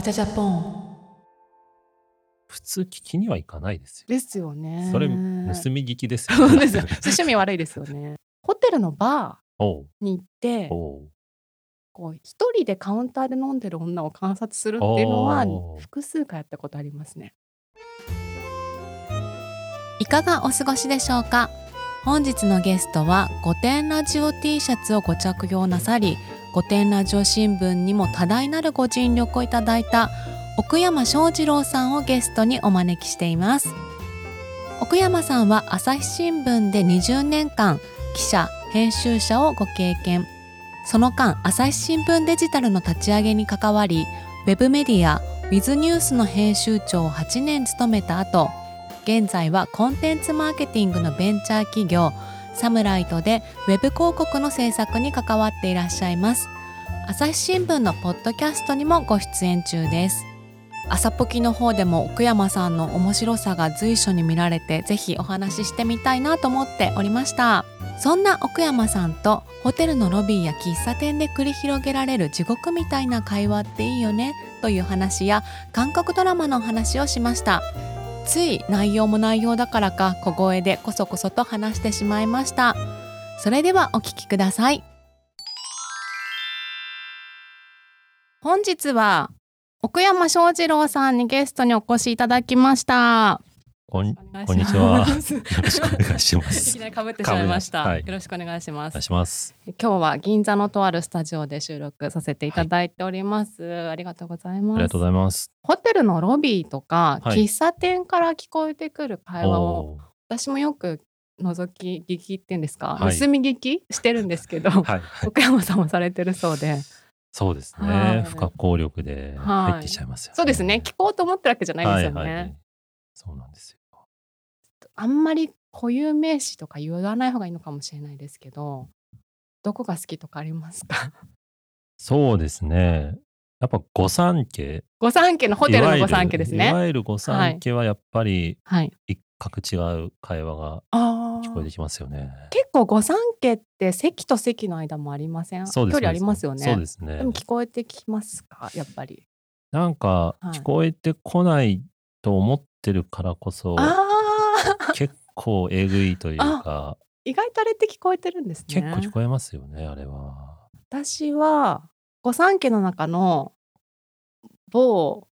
わちゃジャポン。普通聞きには行かないですよ。ですよね。それ盗み聞きですよ、そうですよ。趣味悪いですよね。ホテルのバーに行って、こう一人でカウンターで飲んでる女を観察するっていうのは複数回やったことありますね。いかがお過ごしでしょうか？本日のゲストは御殿ラジオ T シャツをご着用なさり御殿ラジオ新聞にも多大なるご尽力をいただいた奥山翔二郎さんをゲストにお招きしています。奥山さんは朝日新聞で20年間記者編集者をご経験。その間朝日新聞デジタルの立ち上げに関わりウェブメディアウィズニュースの編集長を8年務めた後現在はコンテンツマーケティングのベンチャー企業サムライトでウェブ広告の制作に関わっていらっしゃいます。朝日新聞のポッドキャストにもご出演中です。朝ポキの方でも奥山さんの面白さが随所に見られてぜひお話ししてみたいなと思っておりました。そんな奥山さんとホテルのロビーや喫茶店で繰り広げられる地獄みたいな会話っていいよねという話や韓国ドラマのお話をしました。つい内容も内容だからか小声でこそこそと話してしまいました。それではお聞きください。本日は奥山翔二郎さんにゲストにお越しいただきました。こんこんにちは。よろしくお願いしまいすきなり被ってしまいました、はい。よろしくお願いします。お願いします。今日は銀座のとあるスタジオで収録させていただいております、ありがとうございあます。りがとうございます。ホテルのロビーとか、はい。喫茶店から聞こえてくる会話を私もよく覗き聞きっていうんですか、はい。盗み聞きしてるんですけど、はい。はい奥山さんもされてるそうで。そうですはい。ね不可抗力で入ってきちゃいますよね。そうですね。聞こうと思ってるわけじゃないですよね、はいはい。そうなんですよあんまり固有名詞とか言わない方がいいのかもしれないですけどどこが好きとかありますか？そうですね。やっぱ御三家。御三家のホテルの御三家ですいわねゆる御三家はやっぱりはい。一角違う会話があ聞こえてきますよね。結構御三家って席と席の間もありません？距離ありますよね。そうですね。でも聞こえてきますか？やっぱり。なんかはい。聞こえてこないと思ってるからこそああ 結構えぐいというか意外とあれって聞こえてるんですね結構聞こえますよねあれは。私は御三家の中の某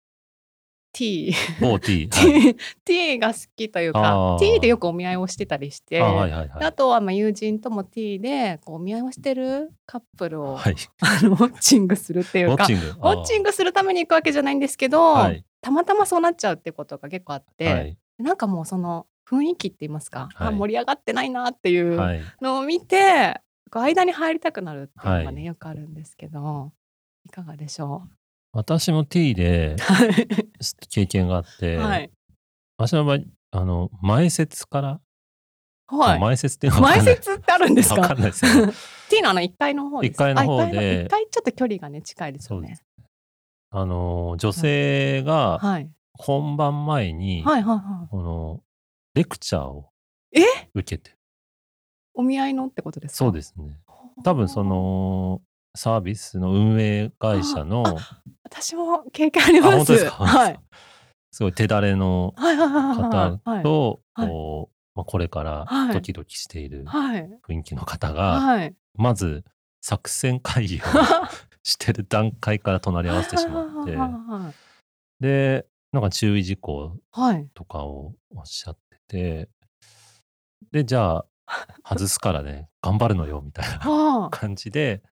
T 某 T。はい T, T が好きというあかー T でよくお見合いをしてたりして、あはいはいはい。であとはまあ友人とも T でこうお見合いをしてるカップルを、はい。あのウォッチングするっていうかウォッチング。ウォッチンググするために行くわけじゃないんですけど、はい。たまたまそうなっちゃうってことが結構あって、はい。なんかもうその雰囲気って言いますか、はい。あ盛り上がってないなっていうはい。のを見て、こう間に入りたくなるっていうのがね、はい。よくあるんですけどいかがでしょ私も T でうはい。経験があって、はい。私の場合あの前説から、はい。前説っていうのはわか前説ってあるんですか？わかんないですけど T のあの1階の方です。一階の方であ一階の一階ちょっと距離がね近いですよね。あの女性がはい本番前に、はいはいはい。このレクチャーをえ？受けて。お見合いのってことですか？そうですね。多分そのサービスの運営会社のあ私も経験あります。本当ですか、はい。すごい手だれの方と、まあ、これからはい。ドキドキしているはい。雰囲気の方が、はい。まず作戦会議を してる段階から隣り合わせてしまって。はでなんか注意事項いはい。とかをおっしゃっててでじゃあ外すからね 頑張るのよみたいなはあ。感じで、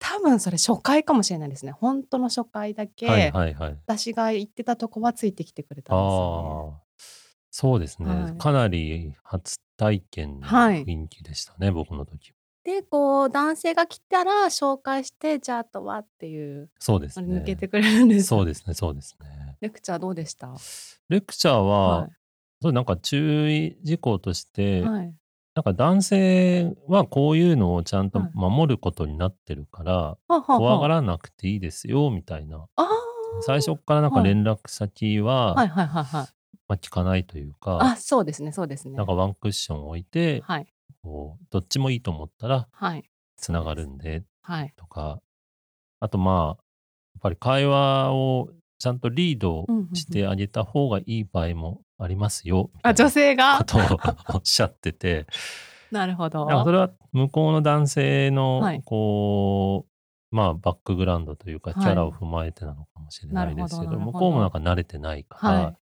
多分それ初回かもしれないですね。本当の初回だけ、はいはいはい。私が行ってたとこはついてきてくれたんですよああ。そうですね、はい。かなり初体験のはい。雰囲気でしたね、僕の時。ね。でこう男性が来たら紹介してじゃああとはっていうそうですね。抜けてくれるんですそうですねそうですねレクチャーどうでした？レクチャーは、はそうなんか注意事項として、い、はい、なんか男性はこういうのをちゃんとはい。守ることになってるから、怖がららなくていいですよみたいな。最初からなんかはい。連絡先は、はいはいはいはい。まあ、聞かないというかあそうですねそうですね。なんかワンクッション置いて、はい。こうどっちもいいと思ったらはい。つながるんではい。とか。あとまあやっぱり会話をちゃんとリードしてあげた方がいい場合もありますよ、あ、女性が？ことを おっしゃってて、なるほど。それは向こうの男性のはい、こう、まあ、バックグラウンドというか、キはい。ャラを踏まえてなのかもしれないですけど、向こうもなんか慣れてないから、はい。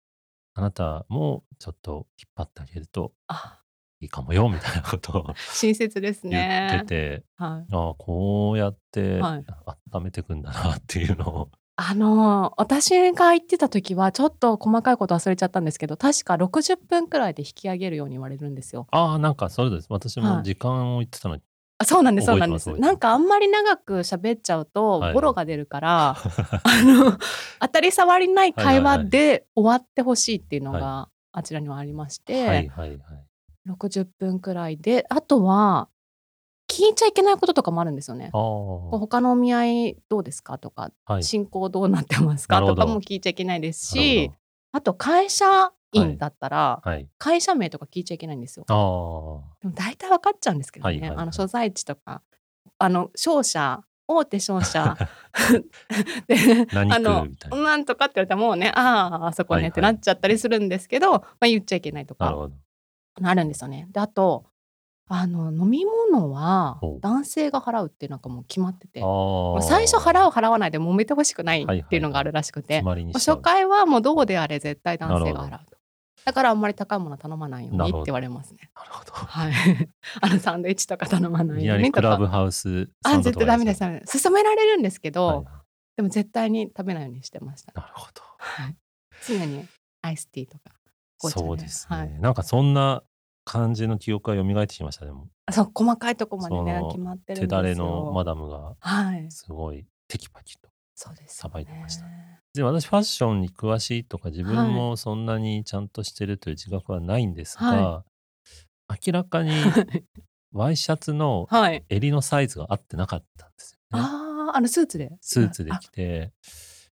あなたもちょっと引っ張ってあげるとあ、いいかもよ、みたいなことを親切です言ってね。て、はい。ああ、こうやってはい。温めてくんだなっていうのを、あの、私が行ってた時は、ちょっと細かいこと忘れちゃったんですけど、確か60分くらいで引き上げるように言われるんですよ。ああ、なんかそうです。私もはい時間を言ってたのに、あそうなんです、そうなんです。なんかあんまり長く喋っちゃうとはい、ボロが出るから、あの、当たり障りない会話で終わってほしいっていうのが、あちらにはありまして、はいはいはい。60分くらいで、あとは、聞いちゃいけないこととかもあるんですよね。他のお見合いどうですかとか、あ、はい。進行どうなってますかとかも聞いちゃいけないですし、あと会社員だったら。会社名とか聞いちゃいけないんですよ。でも大体分かっちゃうんですけどね、はいはいはいあの所在地とかあの商社大手商社 であのな。なんとかって言われたらもうねあああそこねってなっちゃったりするんですけど、まあ、言っちゃいけないとかなるんですよね。であとあの飲み物は男性が払うっていうなんかもう決まっててああ。最初払う払わないで揉めてほしくないはいっていうのがあるらしくて、決まりにしちゃう初回はもうどうであれ絶対男性が払うと。だからあんまり高いものは頼まないようにって言われますね。なるほど。はい。あのサンドイッチとか頼まないいきなりようにとか。クラブハウスサあ、ンドとか絶対ダメです。よダメです勧められるんですけど、はいでも絶対に食べないようにしてました。なるほど。はい。常にアイスティーとか。紅茶そうですね、はい。なんかそんな感じの記憶が蘇ってきましたね。もそう、細かいとこまでね決まってるん手ですよ。だれのマダムがはい。すごいテキパキと。さばいてましたね。で私ファッションに詳しいとか自分もそんなにちゃんとしてるという自覚はないんですが、は明らかに ワイシャツのはい。襟のサイズが合ってなかったんですよね。ああ、あのスーツで？スーツで着て。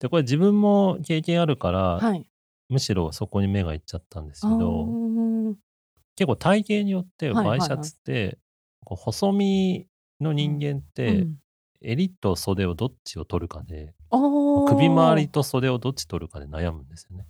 で、これ自分も経験あるから、あはい。むしろそこに目がいっちゃったんですけあど、ー結構体型によってはいはいはいワイシャツって、こう細身の人間って、うん襟と袖をどっちを取るかで、首周りと袖をどっち取るかで悩むんですよね。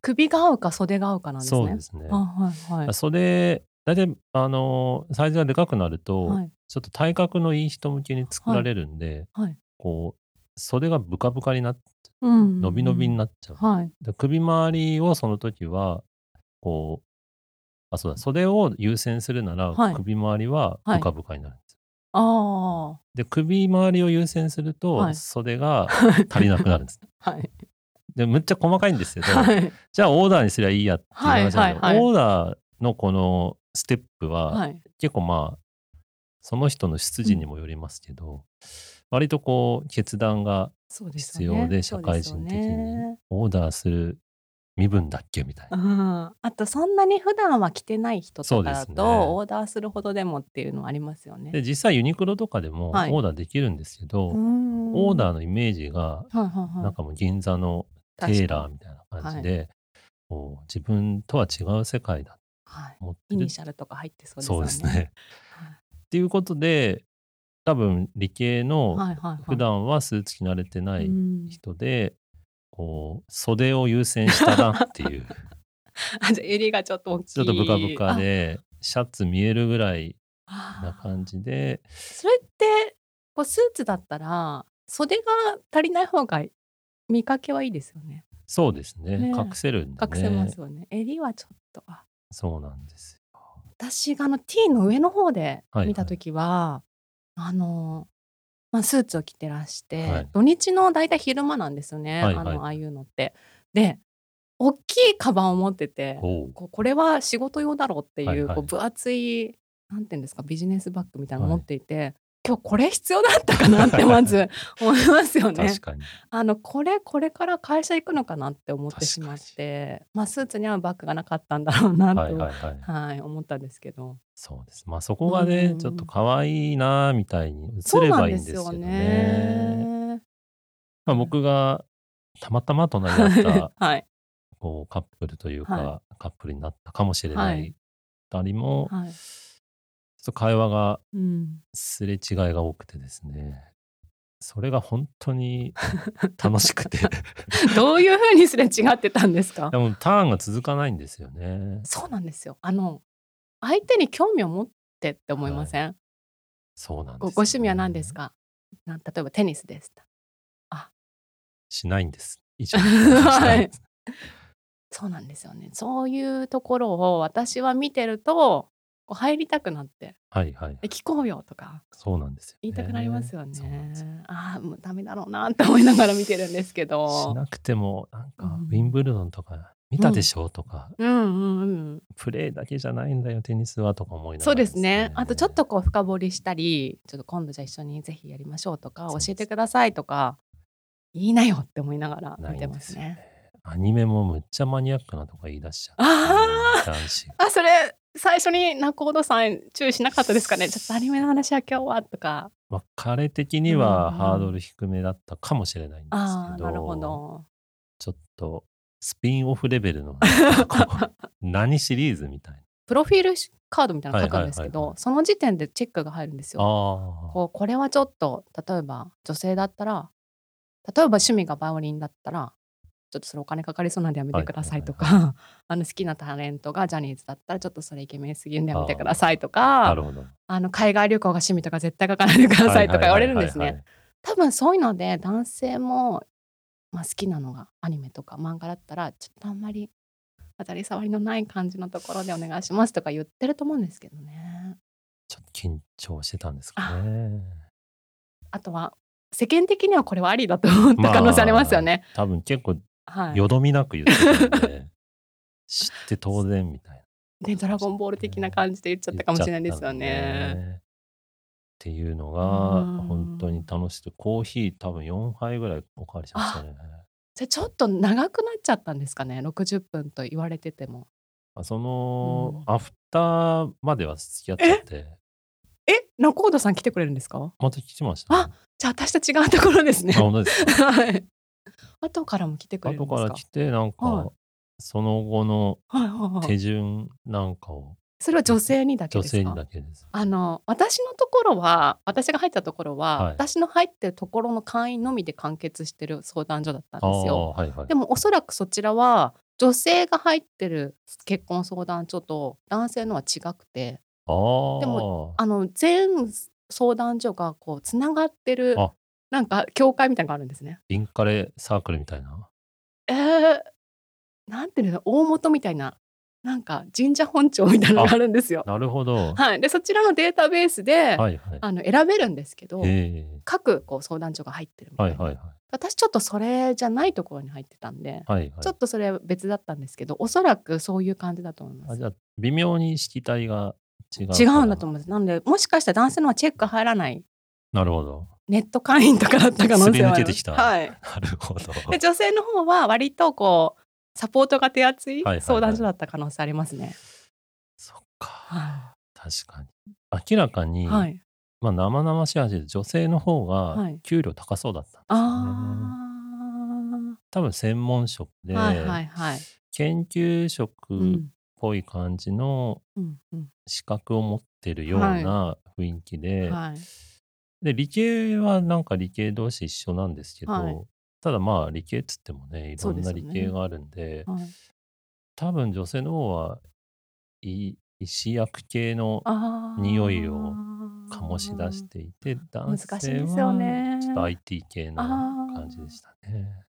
首が合うか袖が合うかなんですね。そうですね。あはいはい。袖、大体、あのーサイズがでかくなると、はいちょっと体格のいい人向けに作られるんで、はい。こう、袖がブカブカになって、うん伸び伸びになっちゃう。はい。で首周りをその時は、こう、あ、そうだ、袖を優先するなら、はい首周りははいブカブカになるんですよ。あで、首周りを優先すると、はい袖があ。足りなくなるんです。はい。で、むっちゃ細かいんですけど、はい。じゃあオーダーにすりゃいいやっていう話なんで、はいはいはいオーダーのこのステップは、はい。結構まあ、その人の出自にもよりますけど、割とこう、決断がそうです必よね要で、社会人的そうですね、オーダーする身分だっけみたいな。うん、あとそんなに普段は着てない人とかだと、ね。オーダーするほどでもっていうのはありますよね。で、実際ユニクロとかでもオはい。ーダーできるんですけど、うん。オーダーのイメージが、はいはいはい。なんかもう銀座のテーラーみたいな感じで、こう自分とは違う世界だとはい、思ってる。イニ。シャルとか入ってそうですよね。そうですね。っていうことで、多分理系のはいはいはいはい、普段はスーツ着慣れてないうん。人で、こう袖を優先したなっていう あじゃあ襟がちょっと大きい。ちょっとブカブカでシャツ見えるぐらいあ。な感じでそれってこうスーツだったら袖が足りない方が見かけはいいですよね。そうですねね隠せるんでね隠せますよね。襟はちょっと。あそうなんですよ私があの T の上の方ではい見た時は、あの、まあ、スーツを着てらして、はい。土日の大体昼間なんですよね、はいはい。あのああいうのって。で大きいカバンを持っててこれは仕事用だろうっていう,、はいはい。こう分厚いなんていうんですかビジネスバッグみたいなのはい。持っていて、今日これ必要だったかなってまず 思いますよね確。かにあのこれこれから会社行くのかなって思ってしまっ確て、まあ、スーツに合うバッグがなかったんだろうなと、はいはい思ったんですけど。そうですまあそこがねうんちょっと可愛いなみたいに映ればいいんですけどねね。まあ、僕がたまたま隣り合った はい。こうカップルというか、はカップルになったかもしれなはいい二人も、はい。ちょっと会話がうん。すれ違いが多くてですねそれが本当に 楽しくて どういう風にすれ違ってたんですか？でもターンが続かないんですよね。そうなんですよ。あの相手に興味を持ってって思いません、そうなんですよね、ごご趣味は何ですか？例えばテニスです。しないんです。以上。はいそうなんですよね。そういうところを私は見てるとこう入りたくなってはいはい「え聞こうよ」とかそうなんですよ、ね。言いたくなりますよね。ああもうダメだろうなって思いながら見てるんですけしど。なくてもなんかうんウィンブルドンとか見たでしょ、とかうんうんうん、プレーだけじゃないんだよテニスはとか思いながらそうですね。あとちょっとこう深掘りしたり、ちょっと今度じゃあ一緒にぜひやりましょうとか、教えてくださいとか、いいなよって思いながら見てますね。ね。アニメもむっちゃマニアックなとか言い出しちゃう。ああ、それ最初に仲人さん注意しなかったですかね？ちょっとアニメの話は今日はとか。まあ、彼的にうんはうんハードル低めだったかもしれないんですけど、なるほど。ちょっとスピンオフレベルの 何シリーズみたいプロフィールカードみたいなの書くんですけど、その時点でチェックが入るんですな。よ。あこうこれはちょっと例えば女性だったら例えば趣味がバイオリンだったらちょっとそれお金かかりそうなんでやめてくださいとか、あの好きなタレントがジャニーズだったらちょっとそれイケメンすぎるんでやめてくださいとあ、かなるほど。あの海外旅行が趣味とか絶対書かないでくださいとか言われるんですね。多分そういうので男性も、まあ、好きなのがアニメとか漫画だったらちょっとあんまり当たり障りのない感じのところでお願いしますとか言ってると思うんですけどね。ちょっと緊張してたんですかね。あとは世間的にはこれはありだと思った可能性ありますよね。多分結構はい。よどみなく言ってたんで、知って当然みたいな。ね、ドラゴンボール的な感じで言っちゃったかもしれないですよ言っね。っていうのうがん本当に楽しくてコーヒー多分4杯ぐらいおかわりしましたね。じゃあちょっと長くなっちゃったんですかね？60分と言われてても。あその、うんアフターまでは付き合っちゃってえ？中本さん来てくれるんですか？また来てました、ね。じゃあ私と違うところですねあ。本当ですか？はい。後からも来てくれるんですか？後から来てなんか、はいその後のはいはいはい。手順なんかをそれは女性にだけですか？女性にだけです。あの私のところは私が入ったところは、はい私の入ってるところの会員のみで完結してる相談所だったんですよ。はいはい。でもおそらくそちらは女性が入ってる結婚相談所と男性のは違くてああでもあの全相談所がこうつながってるあなんか教会みたいなのがあるんですね。インカレサークルみたいな？えー、なんていうの？大元みたいななんか神社本庁みたいなのがあるんですよ。なるほど。はい、でそちらのデータベースで、はいはい。あの選べるんですけどえ各こう相談所が入ってるみえたいな、はいはいはい。私ちょっとそれじゃないところに入ってたんで、はいはいちょっとそれ別だったんですけどおそらくそういう感じだと思いますあじゃあ微妙に色体が違う。違うんだと思いますなのでもしかしたら男性のはチェック入らないなるほど。ネット会員とかだった可能性はあすり抜りけてきた。はい、なるほど。で女性の方は割とこうサポートが手厚いはいはいはい。相談所だった可能性ありますね。そっか。は確かに。明らかに、い、はい、まあ生々しい話で女性の方がはい。給料高そうだったんですよね。あ多分専門職で、あ、はいはいはい。研究職っうんぽい感じのうん。うん。資格を持ってるような雰囲気で、はいで理系はなんか理系同士一緒なんですけど、はい。ただまあ理系っつってもねいろんな理系があるんではい、多分女性の方はい医師薬系の匂いを醸し出していて男難しい性ですよはねちょっと IT 系のあー感じでしたね。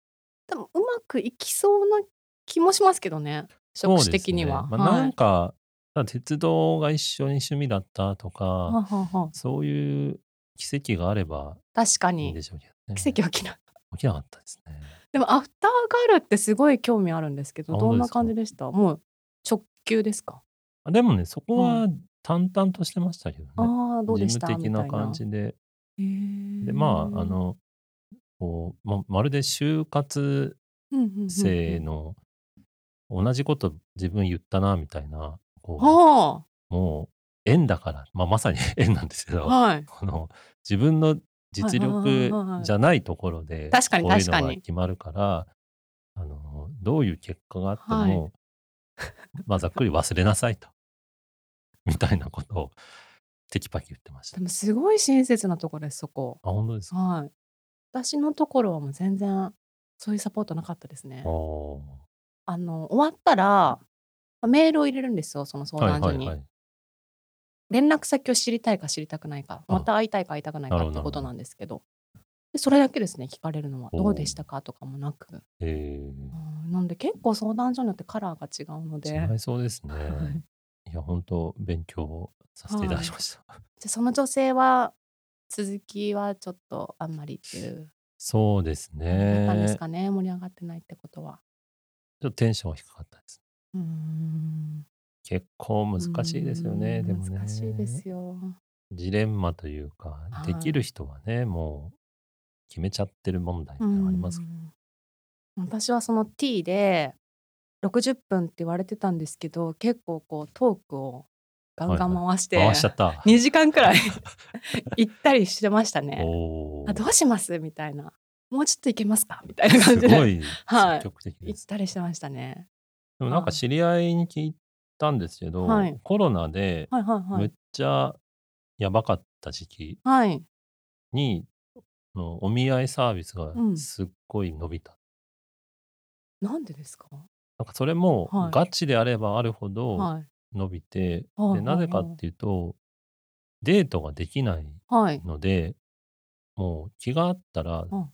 でもうまくいきそうな気もしますけどね職種的には。そうですねまあ、はい。なんか、ただ鉄道が一緒に趣味だったとか、ははは。そういう奇跡があれば確かにいいんでしょうけどね。奇跡は起きない。起きなかったですね。でもアフターガールってすごい興味あるんですけどどんな感じでした？もう直球ですか？あでもね、そこはは淡々としてましたけどね。ああどうで事した？務的なみたい感じで。へーで、まあ、あの、こうままるで就活うんうんうんうん生の同じこと自分言ったなみたいな、こはうもう縁だから、まあ、まさに 縁なんですけど、あはいこの自分の実はいはいはい力はいじゃないところで確かにこういうの確かにが決まるからあのどういう結果があっても、まあざっくり忘れなさいと みたいなことをテキパキ言ってましたで。もすごい親切なところですそこ。あ本当ですか？はい。私のところはもう全然そういうサポートなかったですね。ああの終わったらまメールを入れるんですよ、その相あ。はい談所に。はいはい。連絡先を知りたいか知りたくないか、あまた会いたいか会いたくないなかってことなんですけど、で、それだけですね、聞かれるのは。どうで。したかとかもなく。へえ。うん、なんで結構相談所によってカラーが違うので、違いそうですはね。い。いや、本当勉強させていただはい。きました。じゃ、その女性は、続きはちょっとあんまりっていうそうです感じだったんですね。かね、盛り上がってないってことは。ちょっとテンションが低かったです。うーん。結構難しいですよね、でん、も難しいでね。すよ。ジレンマというか、できるはい。人はね、もう決めちゃってる問題うーみたいなのあります。ん。私はその T で60分って言われてたんですけど、結構こうトークをガンガンはいはい。回し回しちゃて、った。2時間くらい 行ったりしてましたね。あ、ど。うします？みたいな。もうちょっといけますか？みたいな感すじで、ごいはい。積極的行っ。たりしてましたね。でもなんかはい。知り合いに聞いたんですけはど、い。コロナではいはいはむっい。ちゃやばかった時期はい。に、のお見合いサービスがうん。すっごい伸びた。なんでですか？なんかそれもはい。ガチであればあるほどはい。伸びて、で、はいなぜかっ。ていうと、デートができないはい。ので、もう気があったら、うん。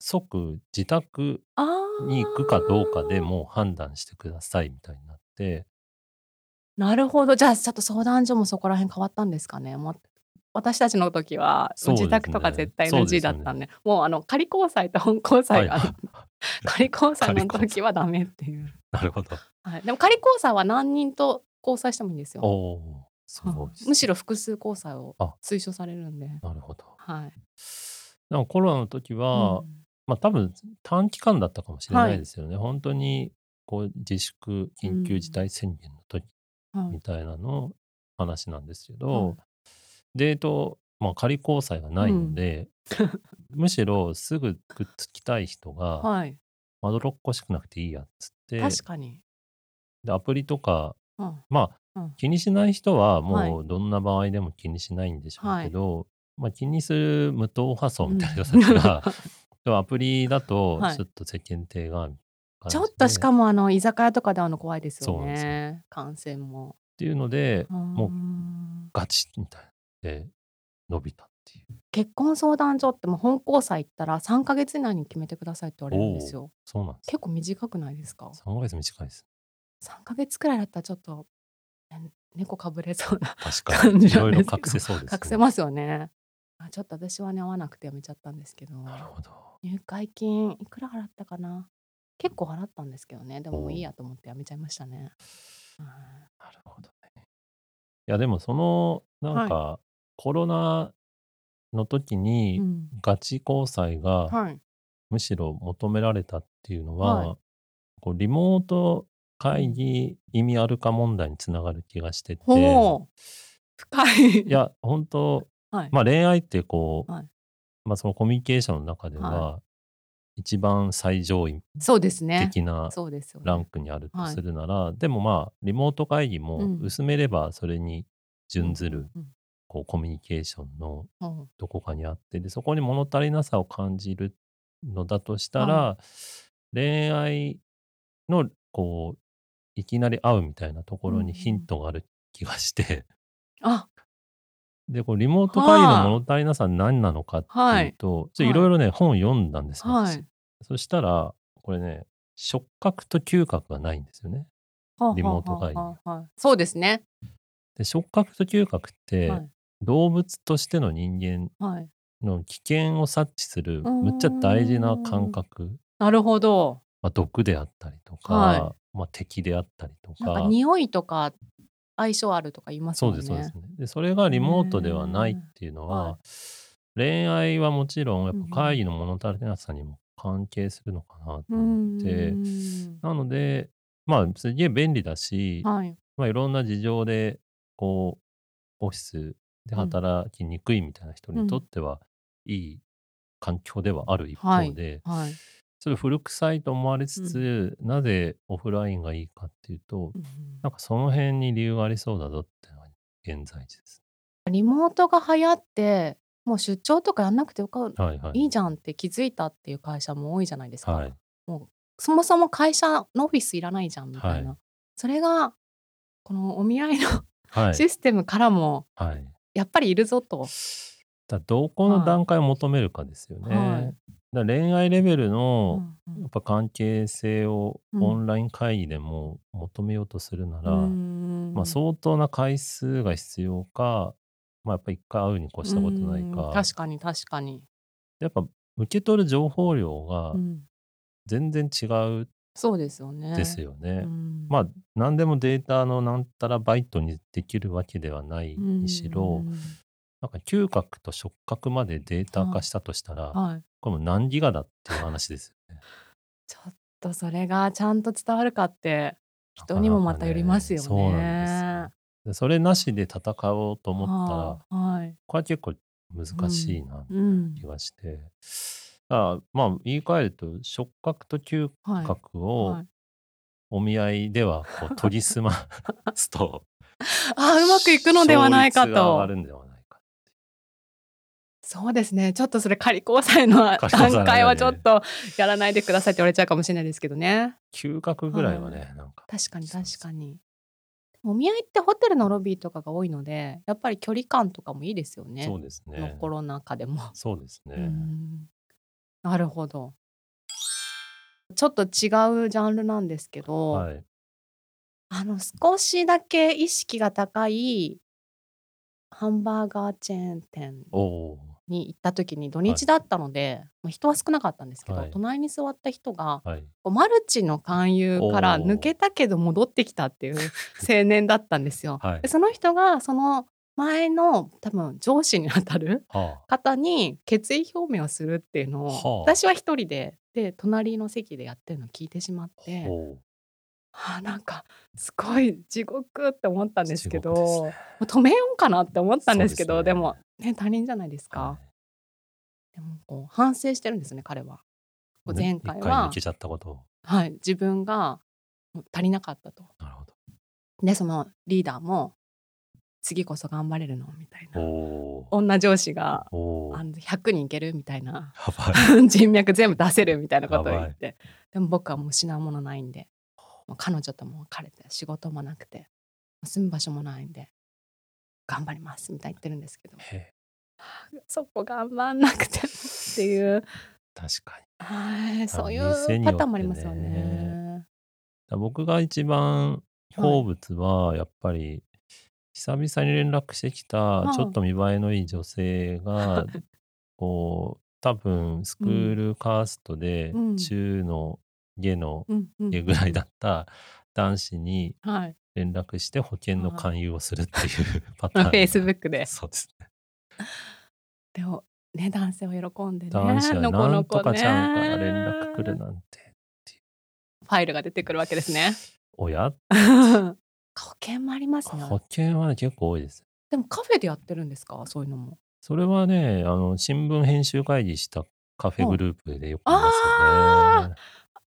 即自宅あに行くかどうかであ。もう判断してくださいみたいになって。なるほど。じゃあちょっと相談所もそこら辺変わったんですかね？もう私たちの時は、そうです自宅とかね。絶対そう NG ですよね。だったんで、もうあの仮交際と本交は際が、いはい。仮交際の。時はダメっていう。なるほど。はい。でも仮交際は何人と交際してもいいんですおよ。お、すごいはい。ですね。むしろ複数交際をあ、推奨されるんで。なるほど。はい。でもコロナの時うは、ん。まあ多分短期間だったかもしれはい。ないですよね。本当にこう自粛、う緊急事ん。態宣言の時はい。みたいなの話なんですけはど、い。デート、まあ仮交際がうないのん。で、むしろすぐくっつきたい人が、はい。まどろっこしくなくていいやっつって、確かに。で、アプリとか、うん。まあうん。気にしない人ははい。もうどんな場合でも気にしないんでしょうはい。けど、まあ気にする無党派層うん。みたいな人たちが、アプリだとはい。ちょっと世間体がみちょっとしかもあの居酒屋とかで会うの怖いですよね。感染も。ていうので、もう。ん。ガチみたいで伸びたっていう。結婚相談所ってもう本交際行ったら3ヶ月以内に決めてくださいって言われるんですよ。そうなんです。結構短くないですか？3ヶ月短いです。?3 ヶ月くらいだったらちょっと、ね猫かぶれそうな確か感に。じいろいろ隠せそうですね。隠せますよね。あちょっと私はね、合わなくてやめちゃったんですけど、なるほど。入会金いくら払ったかな？結構払ったんですけどね、でももういいやと思ってやめちゃいましたね。はいなるほどね。いやでもその、なんはい。かコロナの時うにん。ガチ交際がはい。むしろ求められたっていうのはい。は、こうリモートう会ん。議意味あるか問題につながる気がしてて、ほう。深いい。や、本当はい。まあ恋愛ってこはい。う、まあそのコミュニケーションの中ではは、一番最上位。的なランね。クにあるとすはい。るなら、でもまあ、リモート会議うもん。薄めればそれにうん準ずる、うんうん。こう、コミュニケーションのうんどこかにあって、で、そこに物足りなさを感じるのだとしたはい。ら、恋愛の、こう、いきなり会うみたいなとこうんうろにヒンん。トがある気がして、あ、で、こう、リモート会議のは物足りなさは何なのかっていい。うと、いはい。ろいろね、本読んだんですよ、私。はい。そしたら、これね、触覚と嗅覚がないんですよね。はあリモート会議には。はあはい。そうですね。で、触覚と嗅覚って、はい。動物としての人間はい。の危険を察知するうむっちゃ大事な感。覚、なるほど。まあ、毒であったりとはい。か、まあ、敵であったりとなんかか、匂いとか相性あるとか言いますもんそうです、そうですね。ね。で、それがリモートではないっへていうのえ。は。はい恋愛はもちろん、やっうんぱ会議の物足りなさにも関係するのかなとう思って、ん。なので、まあ、すげえ便利だし、はい。まあ、いろんな事情で、こう、オフィスでうん。働きにくいみたいな人にとっうん。ては、いい環境ではある一はい。方で、はい。それ古臭いと思われつうん。つ、なぜオフラインがいいかっていうと、うんなんかその辺に理由がありそうだぞっていうのが現在地です。リモートが流行って、もう出張とかやんなくてよかはいはい。いいじゃんって気づいたっていう会社も多いじゃないですか。はい。もうそもそも会社のオフィスいらないじゃんみたいな。はいそれがこのお見合いのはい。システムからもはい。やっぱりいるぞと。だどこの段階を求めるかですよね。はいだ恋愛レベルうの、んうん。やっぱ関係性をうん。オンライン会議でも求めようとするなら、うーんまあ、相当な回数が必要か、まあ、やっぱ一回会うに越したことないうん。か、確かに確かに。やっぱ受け取る情報量がうん。全然違うそうですよね。ですよね。うん。まあ何でもデータのなんたらバイトにできるわけではないにしろ、うんなんか嗅覚と触覚までデータ化したとしたら、はい。これもう何ギガだっていう話ですよね。ちょっとそれがちゃんと伝わるかって人にもまたよりますよね。そうなんですそれなしで戦おうと思ったら、はあはい。これは結構難しいなうん気。がして、だからまあ言い換えると触覚と嗅はい。覚をはいお見合いではこう研ぎ澄ますと あうまくいくのではないか勝率が上がと。るんではないか。そうですね。ちょっとそれ仮交際の段階はねちょっとやらないでくださいって言われちゃうかもしれないですけどね。嗅覚ぐらいはね、なんか確かに確かに。お見合いってホテルのロビーとかが多いので、やっぱり距離感とかもいいですよね。そうですね。コロナ禍でも。そうですね。うんなるほど。ちょっと違うジャンルなんですけど、はい。あの少しだけ意識が高いハンバーガーチェーン店おおに行った時に土日だったので、まあ人は少なかったんですけど、はい隣に座った人がー。はい。マルチの勧誘から抜けたけど戻ってきたっていう 青年だったんですよ。はいでその人がその前の多分上司にあたるは方に決意表明をするっていうのを、はあ私は一人でで隣の席でやってるのを聞いてしまっあ。て、おあーなんかすごい地獄って思ったんですけどねもう止めようかなって思ったんですけどねでもね他人じゃないですか、はでもこう反省してるんですね彼は。前回は一回抜けちゃったことを。はい、自分が足りなかったと。なるほど。でそのリーダーも次こそ頑張れるのみたいな。女上司が。あの100人いけるみたいな。人脈全部出せるみたいなことを言ってでも僕はもう失うものないんで彼女とも別れて仕事もなくて住む場所もないんで頑張りますみたいに言ってるんですけど。へそこ頑張んなくてもっていう。確かに。はいそういうパターンもありますよね。だ僕が一番好物はやっぱり久々に連絡してきたあちょっと見栄えのいい女性が こう多分スクールカーストでうん。中の下のうんうぐらいだった男子にはい、連絡して保険の勧誘をするっていうパターン。フェイスブックで。そうですね。でもね男性は喜んでね男子はなんとかちゃんから連絡来るなんて。ファイルが出てくるわけですね。親 保険もありますね。保険はね結構多いです。でもカフェでやってるんですか？そういうのも。それはね、あの、新聞編集会議したカフェグループでよく見ますよあね。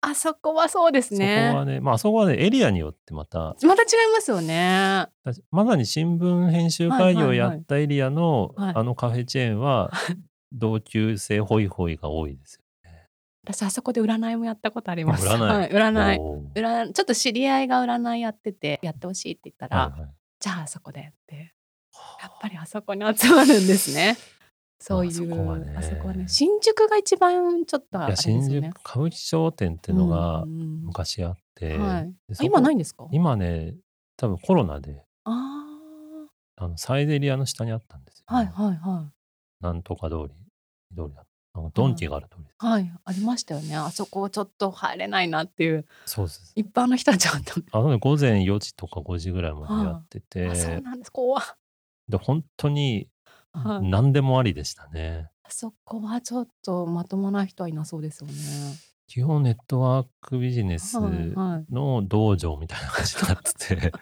あそこはそうですそこね。はね、まあ、あそこはね、エリアによってまた、また違いますよね。だまさに新聞編集会議をやったエリアの、はいあのカフェチェーンは、同級生ホイホイが多いですよ。私あそこで占いもやったことあります。あ占いはい、占いちょっと知り合いが占いやっててやってほしいって言ったら、はいはいじゃああそこでってやっぱりあそこに集まるんですね。そういうあそこはねあそこはね新宿が一番ちょっとあいや、れですよ新ね。宿歌舞伎町店っていうのがうんうん昔あって、はい。でそこあ今ないんですか？今ね、多分コロナで、ああのサイゼリアの下にあったんですよ、あはいはいはい。なんとか通り、通りだあのドンキがある通りです。はいありましたよね。あそこちょっと入れないなっていう。そうです。一般の人はちょっとあのね、午前4時とか5時ぐらいまでやってて、あそうなんです。怖いで、本当にはい。何でもありでしたね。あそこはちょっとまともな人はいなそうですよね。基本ネットワークビジネスはいはい。の道場みたいな感じになってて、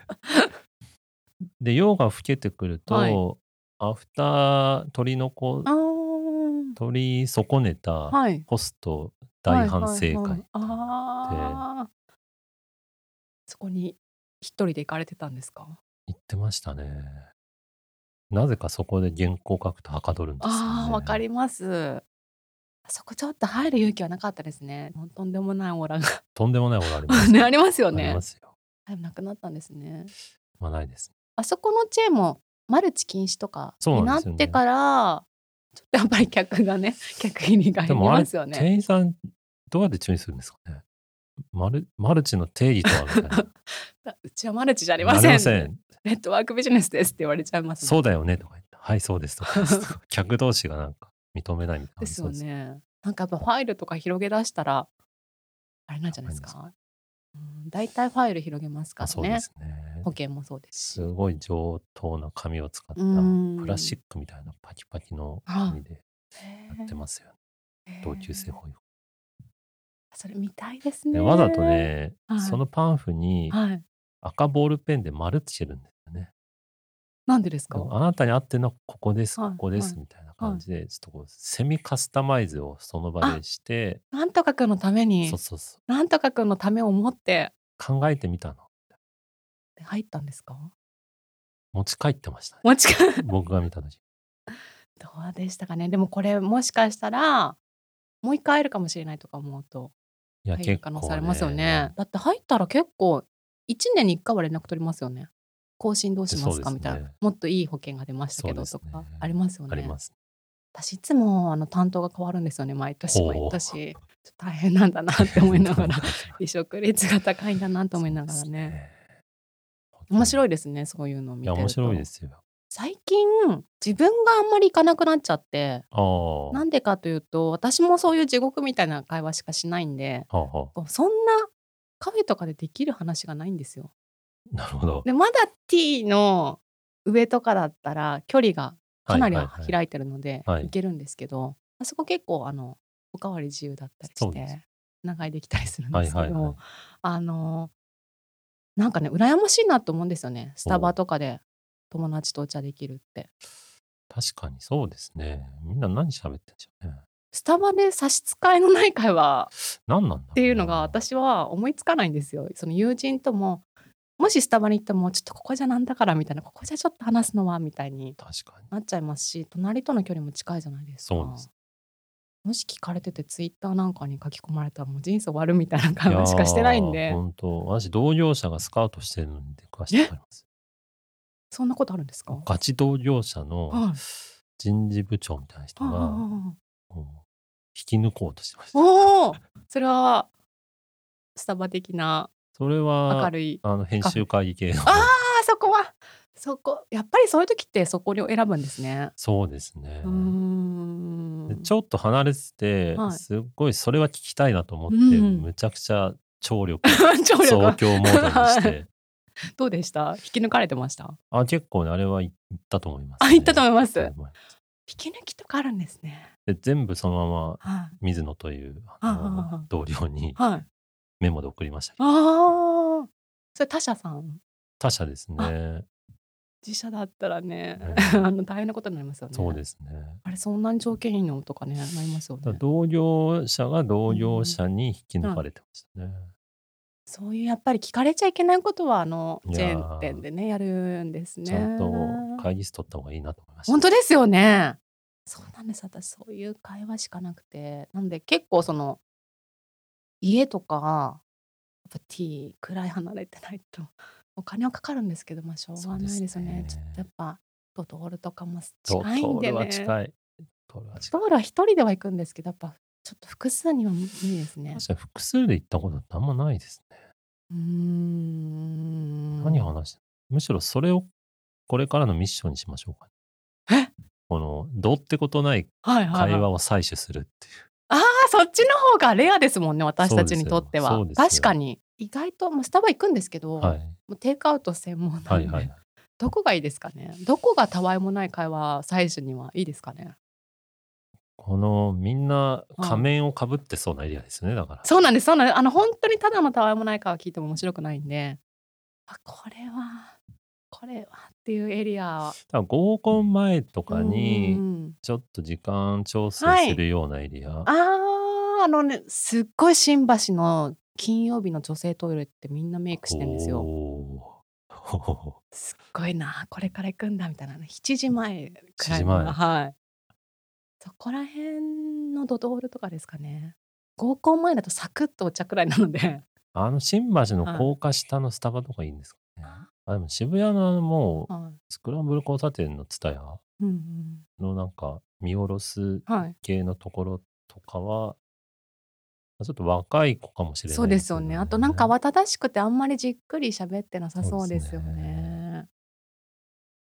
で、夜が更けてくると、はい。アフター取り残取り損ねたはい。ホスト大反省会。はいはいはい。あー。そこに一人で行かれてたんですか？行ってましたね。なぜかそこで原稿書くとはかどるんですよね。ああ、わかります。あそこちょっと入る勇気はなかったですね。もうとんでもないオーラがとんでもないものあります。ね、ありますよありねま。すよ。でもなくなったんですね。まあないです。あそこのチェーンもマルチ禁止とかそうになですよねなんってから、ちょっとやっぱり客がね、客入りが減りでもあれ、ますよね。店員さん、どうやって注意するんですかね？マルマルチの定義とはみたいな。うちはマルチじゃありなません。せん。ネットワークビジネスですって言われちゃいますもんそうだよねとか言って、はい、そうですとか 客同士がなんか認めないみたいなですよ。ね。なんかやっぱファイルとか広げ出したら、あれなんじゃないですあか。うん、大体ファイル広げますからねあそうで。すね保。険もそうですし。すごい上等な紙を使ったうんプラスチックみたいなパキパキの紙でやってますよね。同級生保育。それ見たいですね。でわざと。ね、はいそのパンフにはい。赤ボールペンで丸つけるんですよね。なんでですか？あなたに合ってるのはここです、はいここです、はいみたいな感じで、ちょっとこう、セミカスタマイズをその場でして、なんとかくんのためにそう、そうそう、なんとかくんのためを思って考えてみたの。入ったんですか？持ち帰ってましたね。もちか。僕が見た時。どうでしたかね。でもこれもしかしたら。もう一回会えるかもしれないとか思うと。いや、入る結構、可能性ね。ありますよね。だって入ったら結構一年に一回は連絡取りますよね。更新どうしますか？そうですねみたいな。もっといい保険が出ましたけどとそうですねかありますよね。あります。私いつもあの担当が変わるんですよね。毎年ほう毎年。ちょっと大変なんだなって思いながらい 離職率が高いんだなと思いながらね。面白いですね。そういうのを見いや、てると。面白いですよ。最近自分があんまり行かなくなっちゃって。なんでかというと私もそういう地獄みたいな会話しかしないんでそんなカフェとかでできる話がないんですよ。あ、なるほど。でまだ T の上とかだったら距離がかなりはいはいはい開いてるのではい行けるんですけど、あそこ結構あのおかわり自由だったりして長居できたりするんはいですけど、はいはい。あのなんかね羨ましいなと思うんですよねスタバとかで友達とお茶できるって。確かにそうですね。みんな何喋ってんでしょうね。スタバで差し支えのない会話何なんだろうなっていうのが私は思いつかないんですよ。その友人とももしスタバに行ってもちょっとここじゃなんだからみたいなここじゃちょっと話すのはみたいに。なっちゃいますし隣との距離も近いじゃないですか。そうですもし聞かれててツイッターなんかに書き込まれたらもう人生終わるみたいな会話しかしてないんで本当私、同業者がスカウトしてるので詳しくわかります。そんなことあるんですか？ガチ同業者のはい。人事部長みたいな人が、引き抜こうとしてました。おお！それはスタバ的なそれ明は、るいあの、編集会議系の。ああそこは。そこやっぱりそういう時ってそこを選ぶんですね。そうですね。ちょっと離れてて、はい。すっごいそれは聞きたいなと思って、うん。むちゃくちゃ聴力、聴力。総強モードにして、どうでした？引き抜かれてました？あ、結構ね、あれはい行ったと思います、あ行ったと思います？はい引き抜きとかあるんですね。で全部そのままはい水野というあのああ同僚にはい。メモで送りましたああ。それ他社さん？他社ですね。自社だったらね、え あの大変なことになりますよね。そうですね。あれそんなに条件いいの？とかねなりますよね。同業者が同業者に引き抜かれてましたね。そういうやっぱり聞かれちゃいけないことはあのいやーチェーン店でねやるんですね。ちゃんと会議室取った方がいいなと思いました。本当ですよね。そうなんです私そういう会話しかなくてなんで結構その家とかやっぱ T くらい離れてないと お金はかかるんですけどまあしょうがないですよそうですねねちょっとやっぱドトールとかもと近いんでトールはね近い。トールは近い。ドトールは一人では行くんですけどやっぱちょっと複数には無理ですね。確かに複数で行ったことってあんまないですね。うーん。何話してむしろそれをこれからのミッションにしましょうか、え？このどうってことないはいはい、はい、会話を採取するっていう。あそっちの方がレアですもんね私たちにとっては。確かに。意外と、まあ、スタバ行くんですけど、はい。もうテイクアウト専門なんで、はいはい。どこがいいですかね。どこがたわいもない会話採取にはいいですかねこのみんな仮面をかぶってそうなエリアですね、だから。そうなんですそうなんです。あの本当にただのたわいもない会話聞いても面白くないんで。あこれはこれはっていうエリア。多分合コン前とかうんにちょっと時間調整はい。するようなエリア。あーあのねすっごい新橋の金曜日の女性トイレってみんなメイクしてんですよ。すっごいなこれから行くんだみたいな。7時前くら7い前。はいそこら辺のドトールとかですかね。合コン前だとサクッとお茶くらいなので。あの新橋のはい。高架下のスタバとかいいんですかね。あ？あ、でも渋谷のあのもうはスクランブル交差点のツタヤいうんうん。のなんか見下ろすはい。系のところとかは、ちょっと若い子かもしれそないですようですよね。あとなんかね。慌ただしくてあんまりじっくり喋ってなさそうですすよね。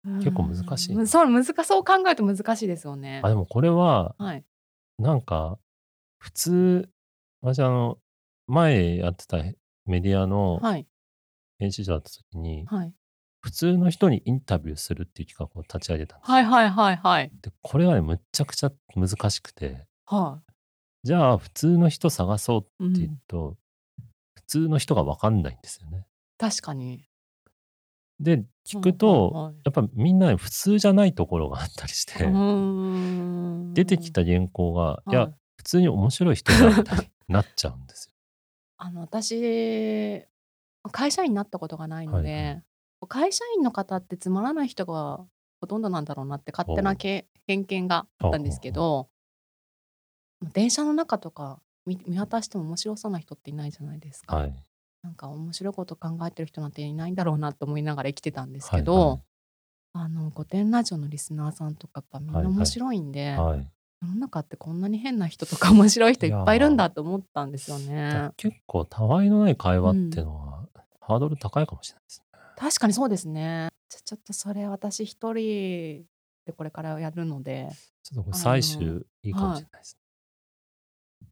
結構難しいな。ーん。そう難そう考えると難しいですよあ、ねでもこれは、はい。なんか、普通、私あの、前やってたメディアのはい。編集者だった時に、はい。普通の人にインタビューするっていう企画を立ち上げたんですよ。はいはいはいはい。で、これがね、むっちゃくちゃ難しくて、はじゃあ普通の人探そうって言うん。と、普通の人がわかんないんですよね。確かにで、う聞くと、はいやっぱみんな普通じゃないところがあったりしうて、ー出てきんた原稿が、いや、はい普通に面白い人だみたいになっちゃうんですよ。あの私会社員になったことがないのはいはい。で会社員の方ってつまらない人がほとんどなんだろうなって勝手な偏見があったんです。けど電車の中とか見見渡しても面白そうな人っていないじゃないですか。はい。なんか面白いこと考えてる人なんていないんだろうなと思いながら生きてたんですはいはけど、い。あの御殿ラジオのリスナーさんとかやっぱみんな面はいはい。白いんで、はい。世の中ってこんなに変な人とか面白い人いっぱいいるんー、だと思ったんですよだね。結構たわいのない会う話ってん。のは、ハードル高いかもしれないですね。確かにそうですね。ちょちょっとそれ私一人でこれからやるので、ちょっとこれあ採の、取いいかもしはい。れないですね。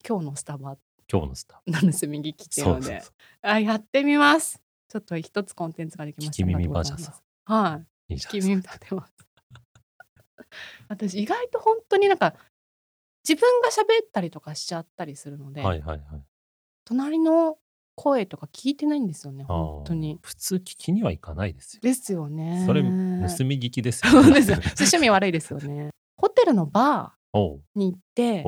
今日のスタバ今日のスタの盗み聞きっていうので。あ、やってみます。ちょっと一つコンテンツができました。耳バジャさうございます。はい。ん。いいじゃてます。私意外と本当になんか自分が喋ったりとかしちゃったりするのはで、いはいはい。隣の声とか聞いてないんですよね、あ本当あ、に。普通聞きにはいかないですよ。ですよそれ、盗ね。み聞きですよ そうね。趣味悪いですよね。ホテルのバーに行って、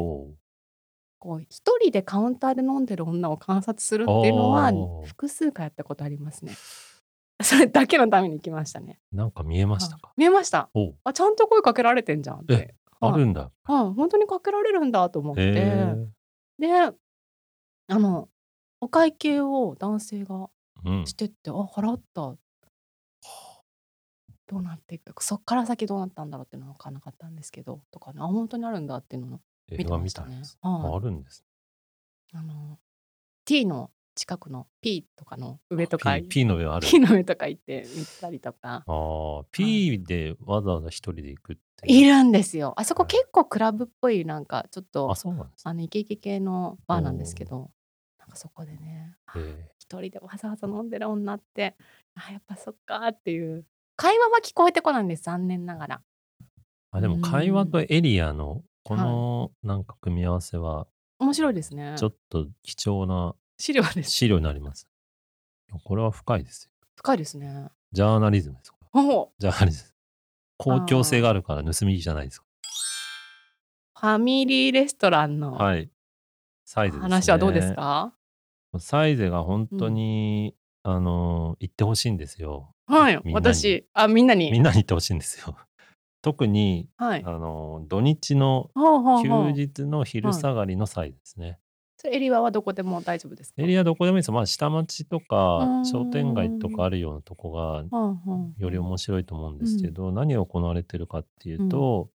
こう一人でカウンターで飲んでる女を観察するっていうのは。複数回やったことありますね。それだけのために行きましたね。なんか見えましたはい、か見えました。あ、ちゃんと声かけられてんじゃんっえ、て。あはい。るんだ。はい、本当にかけられるんだと思っへて。え。で、あの、お会計を男性がうん。してって、あ、払った。どうなっていく？そっから先どうなったんだろうっていうのは分からなかったんですけど、とかね、あ、本当にあるんだっていうのを映画みましたね。たいです。あはい。あるんです。あの、T の近くの P とかの上あ、とか、P、P の上ある P。の上とか行って見たりとか。ああ、はい。P でわざわざ一人で行くって。いるんですよ。あそこはい結構クラブっぽい、なんかちょっあ、と、そうなんですね。あの、イケイケ系のバーなんですけ。ど、なんかそこでね、一人でわざわざ飲んでる女って、あ、やっぱそっかっていう。会話は聞こえてこないんです、残念ながら。あ、うでも会話ん。とエリアのこはい。のなんか組み合わせは、面白いですちょね。っと貴重な資料です。資料になります。これは深いですよ。深いですね。ジャーナリズムです。おジャーナリズム。公共性がああるから盗み聞きじゃないですか。ファミリーレストランのはい。サイズです話はどうですね。か？サイズが本当うん。に、あの、言ってほしいんですよ。はい、みんなに。私、あ、みんなみに。んなに言ってほしいんですよ。特に、あはい。の、土日のほうほう休。日の昼はい。下がりのサイズですね。それエリアはどこでも大丈夫ですか？エリアどこでもいいですよ。まあ、下町とうか商店街と。かあるようなとこがより。面白いと思うんうん。ですけど、何が行われてるかっていううん。と、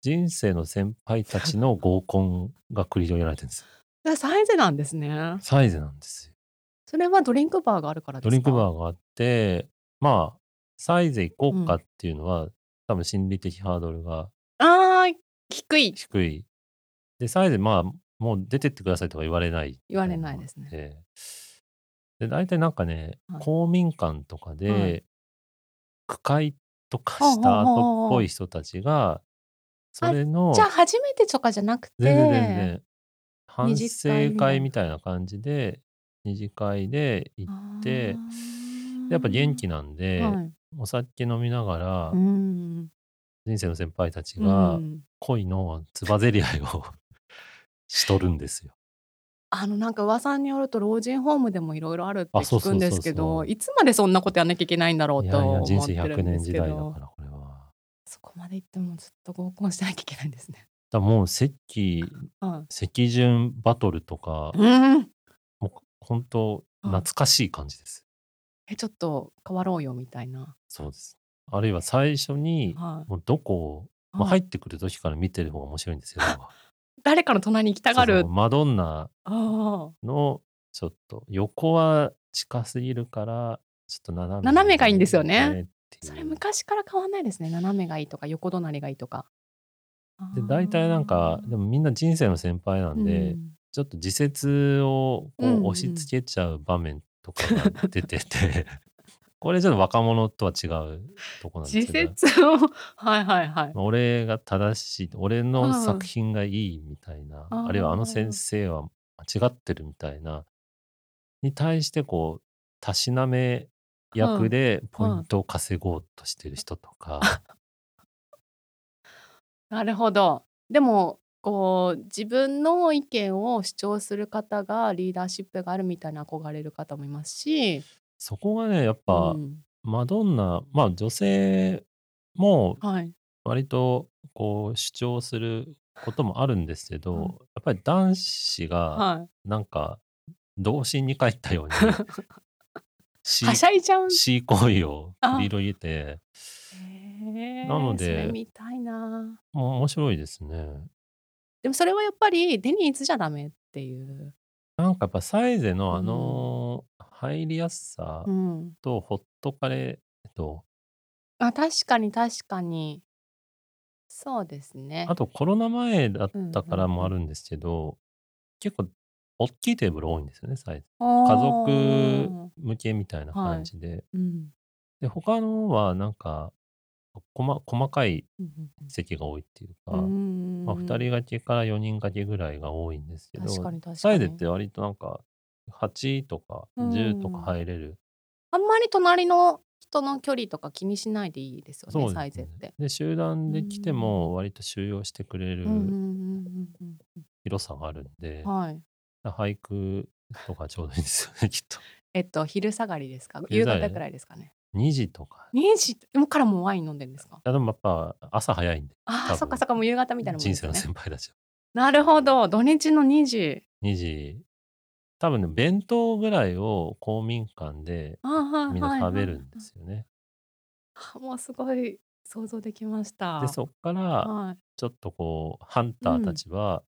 人生の先輩たちの合コンが繰り広げられてるんですよ。でサイズなんですね。サイズなんですよ。それはドリンクバーがあるからドリンクバーがあって、まあ、サイズ行こう。うかっていうのは、多分心理的ハードルがあー、低い。低い。で、サイズ、まあ、もう出てってくださいとか言われない言われないですね。て、で、大体なんかね、はい。公民館とかはい。で、区会とかほうほうした後っぽいう人たちが、そあ、れじゃあの、初めてとかじゃなく全然全て、然、反二次会省みたいな。会みたいな感じで、二次会で行って、やっぱ元気なんーで、はい。お酒飲みながうら、ん。人生の先輩たちうがん。恋のつばぜり合いを しとるんですよ。あのなんか噂によると老人ホームでもいろいろあるって聞くんですけ。どいつまでそんなことやんなきゃいけないんだろうとってる100んですけ年時代だかどら、これは。そこまで行ってもずっと合コンしなきゃいけないんですね。だもう席、はい席順バトルとか、うんもう本当懐かしい感じです。えちょっと変わろうよみたいな。そうです。あるいは最初に、はい。もうどこを、まあ、はい。入ってくる時から見てる方が面白いんですよ。要は。誰かの隣に行きたがる。マドンナあのちょっと横は近すぎるからちょっと斜め斜めがいいんですよね。それ昔から変わんないですね。斜めがいいとか横隣がいいとか。で大体なんかでもみんな人生の先輩なんで、うん。ちょっと自説をこう押し付けちゃう場面とかが出てて、これちょっと若者とは違うとこなんで自すけど。説を。はいはいはい。まあ俺が正しい俺うのん作品がいいみたいな、あるいはあの先生は間違ってるみたいなに対してこうたしなめ役でポイントを稼ごうとしてる人とか、なるほど。でもこう自分の意見を主張する方がリーダーシップがあるみたいな憧れる方もいますし、そこがねやっぱ、うん。マドンナまあ女性もはい。割とこう主張することもあるんですけど、はいやっぱり男子がはい。なんか童心に帰ったように しはしゃいじゃうん。し行為を繰り広げてなので面白いですね。でもそれはやっぱりデニーズじゃダメっていう、なんかやっぱサイゼのあうん。の入りやすさうん、とほっとかれと、あ確かに確かに。そうですね。あとコロナ前だったからもあるんですけど、結構大きいテーブル多いんですよね、サイズ。家家族向けみたいな感じで。うん。で、他のはなんか、こま細かい席が多いっていうか、うんまあ、2人掛けから4人掛けぐらいが多いんですけど、確かに確かにサイズって割となんか、8とかうん10とか入れる。あんまり隣の人の距離とか気にしないでいいですよねねサイゼって。で、集団で来ても割と収容してくれる広さがあるんで、うんはい。俳句とかちょうどいいんですよね、きっと。えっと昼下がりですか？夕方くらいですかね。2時とか。2時でもからもうワイン飲んでるんですか？いやでもやっぱ朝早いんで、あそっかそっかもう夕方みたいなもん人生の。先輩たちは。なるほど土日の2時。2時、多分ね、弁当ぐらいを公民館でみんなはい食べるんですよね。あもうすごい想像できました。で、そっからはいちょっとこう、ハンターたちは、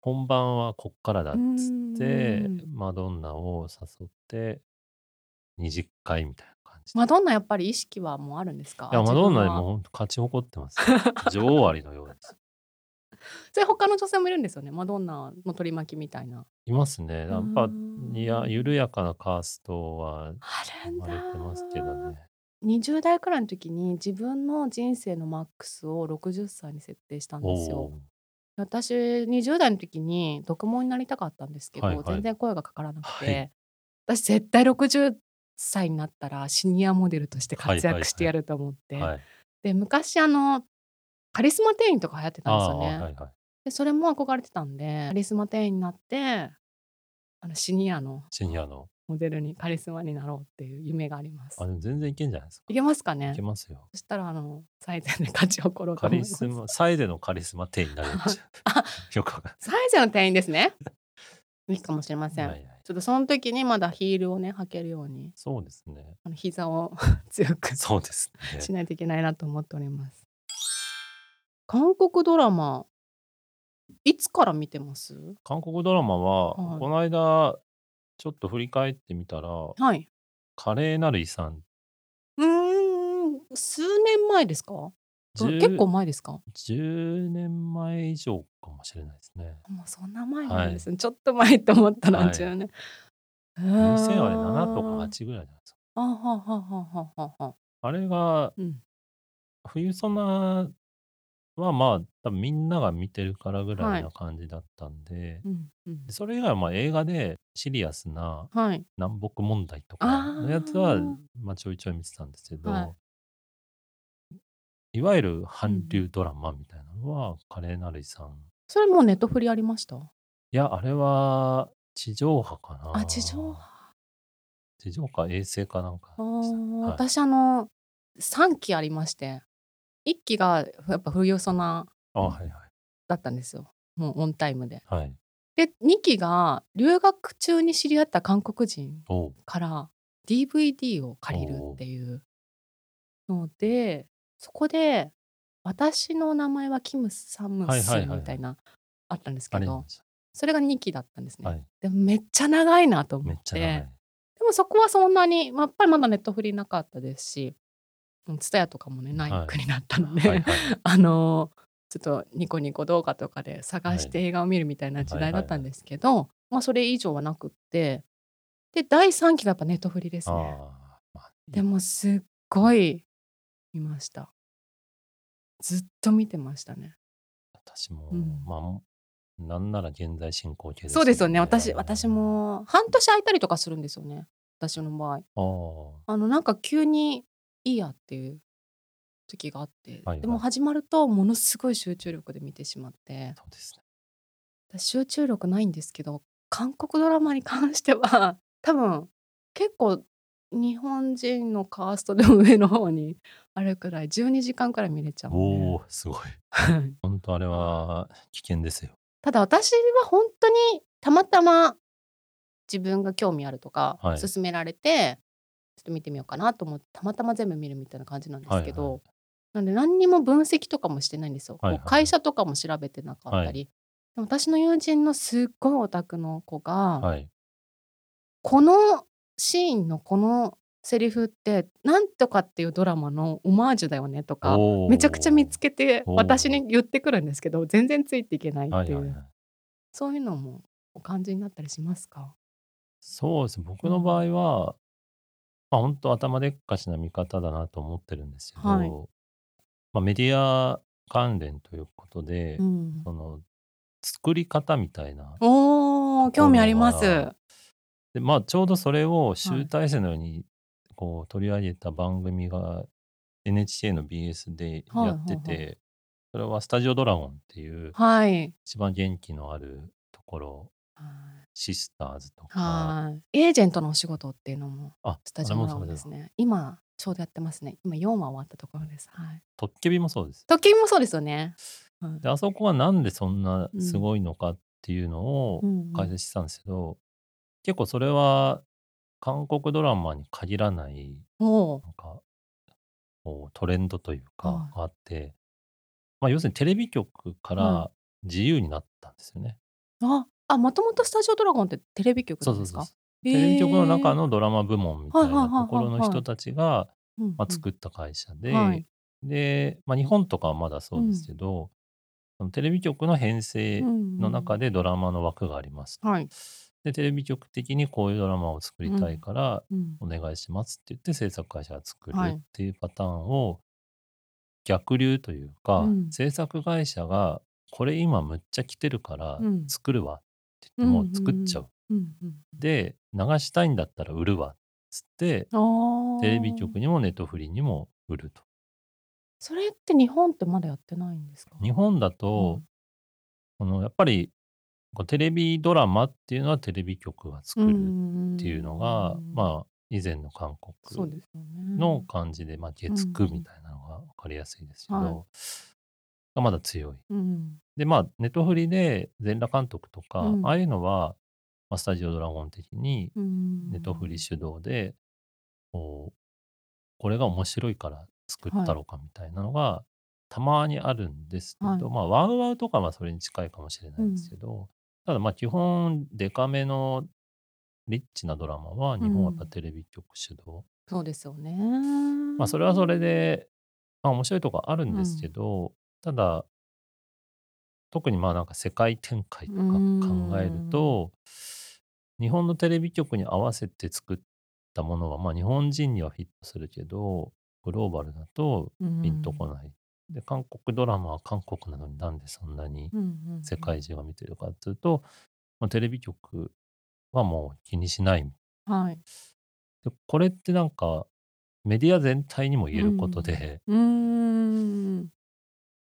本番はこっからだっつってうん、マドンナを誘って、二次会みたいな。マドンナやっぱり意識はもうあるんですか？いや、マドンナで自分はも本当勝ち誇ってますよ。女王アリのようです。それ他の女性もいるんですよね？マドンナの取り巻きみたいな。いますね。やっぱう、んいや、緩やかなカーストはあ生まれてますけどね。20代くらいの時に自分の人生のマックスを60歳に設定したんですよ。私20代の時に読モになりたかったんですけど、はいはい全然声がかからなくて、はい私絶対60歳になったらシニアモデルとして活躍してやると思って、はい。で昔あのカリスマ店員とか流行ってたんですよね。あーはいはい。でそれも憧れてたんでカリスマ店員になってあのシニアのシニアの。モデルにカリスマになろうっていう夢があります。あ、でも全然いけんじゃないですか。いけますかねいけますよ。そしたらあの最善で勝ち誇ろうとカ。リスマ、サイでのカリスマ店員になるんですよあよくわかん最善の店員ですね。いいかもしれません。ない。はいはいちょっとその時にまだヒールをね履けるようにそうですね。あの膝を 強くそうですね。しないといけないなと思っております。韓国ドラマいつから見てます？韓国ドラマは、はいこの間、ちょっと振り返ってみたら、はい。華麗なる遺産。うーん数年前ですか？ど10結構前ですか？10年前以上かもしれないですね。もうそんな前なんですね、ちょっと前と思ったらはい10年。2000あれ7とかあ8ぐらいじゃないですか。あはははははは。あれが、うん。冬ソナはまあ、多分みんなが見てるからぐらはいいな感じだったんで、うんうんでそれ以外はまあ映画でシリアスなはい。南北問題とかのやつはまあちょいちょい見てたんですけど、はいい、わゆる韓流ドラマみたいなのは華麗なる遺産。それもうネットフリありました？いや、あれは地上波かな。あ、地上波？地上波衛星かなんかはい。私あの3期ありまして1期がやっぱ冬ソナあ、はいはい。だったんですよもうオンタイムで。はい。で2期が留学中に知り合った韓国人から DVD を借りるっていうのでそこで「私の名前はキム・サムスン」はいはいはいはいみたいなあったんですけどそれが2期だったんですね。はい。でもめっちゃ長いなと思って。でもそこはそんなに、まあ、やっぱりまだネットフリなかったですし、ツタヤとかもね、ないはい国だったので、はいはい。あのーちょっとニコニコ動画とかで探しはて映画を見るみたいな時代だったんはいはいはいですけど、まあそれ以上はなくって、で、第3期がやっぱネットフリですあね。あ、まあ、でもすっごい見ました。ずっと見てましたね。私も、うんまあなんなら現在進行形ですそうですよね。私、私。も半年空いたりとかするんですよね。私の場合。あのなんか急にいいやっていう時があって、はいでも始まるとものすごい集中力で見てしまってそうですね。私集中力ないんですけど韓国ドラマに関しては多分結構日本人のカーストでも上の方にあるくらい12時間くらい見れちゃうんでおお、すごい。本当あれは危険ですよ。ただ私は本当にたまたま自分が興味あるとかはい勧められて、ちょっと見てみようかなと思ってたまたま全部見るみたいな感じなんですけど、はいはいなんで何にも分析とかもしてないんですよ。はいはい会社とかも調べてなかったり。でも私の友人のすっごいオタクの子が、はい。このシーンのこのセリフってなんとかっていうドラマのオマージュだよねとかめちゃくちゃ見つけて私に言ってくるんですけど全然ついていけないっていう、はいはいはい。そういうのもお感じになったりしますか？そうです。僕の場合は、まあ本当頭でっかちな見方だなと思ってるんですけど、はいまあメディア関連ということで、うん、その作り方みたいな。興味あります。でまあちょうどそれを集大成のようにこう取り上げた番組が NHK の BS でやってて、はいはいそれはスタジオドラゴンっていうはい。一番元気のあるところ、シスターズとか、はい。エージェントのお仕事っていうのもあ、スタジオドラゴンですね。今ちょうどやってますね。今4話終わったところです。はい。トッケビもそうです。時計もそうですよね。はいで、あそこはなんでそんなすごいのかっていうのをうんうん解説したんですけど、結構それは韓国ドラマに限らないなんかこうトレンドというかはいあって、まあ、要するにテレビ局からは自由になったんですよね。あ、あ、もともとスタジオドラゴンってテレビ局そうんそうそうなですか。テレビ局の中へのドラマ部門みたいはいはいはいはいなところの人たちが、ー、うんうんまあ、作った会社で、はいで、まあ、日本とかはまだそうですけど、そのテレビ局の編成の中でドラマの枠があります。はい。で、テレビ局的にこういうドラマを作りたいから、うん。お願いしますって言って制作会社が作るはい。っていうパターンを逆流というか、うん。制作会社がこれ今むっちゃ来てるからうん。作るわって言ってもう作っちゃう。うんうん。で流したいんだったら売るわっつってテレビ局にもネットフリにも売ると。それって日本ってまだやってないんですか？日本だと、このやっぱりテレビドラマっていうのはテレビ局が作るっていうのが、あまあ以前の韓国の感じで、まあ、月9みたいなのが分かりやすいですけど、まだ強い。うんで、まあ、ネットフリで全裸監督とか、うん。ああいうのは、まあ、スタジオドラゴン的にうんネットフリ主導で、こうこれが面白いから作ったろかみたいなのが、たまにあるんですけど、はい。まあ、ワウワウとかはそれに近いかもしれないですけど、ただまあ基本デカめのリッチなドラマは日本はやっぱテレビ局主導、そうですよね。まあそれはそれで、まあ面白いとこあるんですけど、ただ、特にまあなんか世界展開とか考えると、日本のテレビ局に合わせて作ったものは、まあ日本人にはフィットするけど、グローバルだとピンとこない。で、韓国ドラマは韓国なのになんでそんなに世界中が見てるかっていうと、まあ、テレビ局はもう気にしない。はいでこれってなんかメディア全体にも言えることで、うーん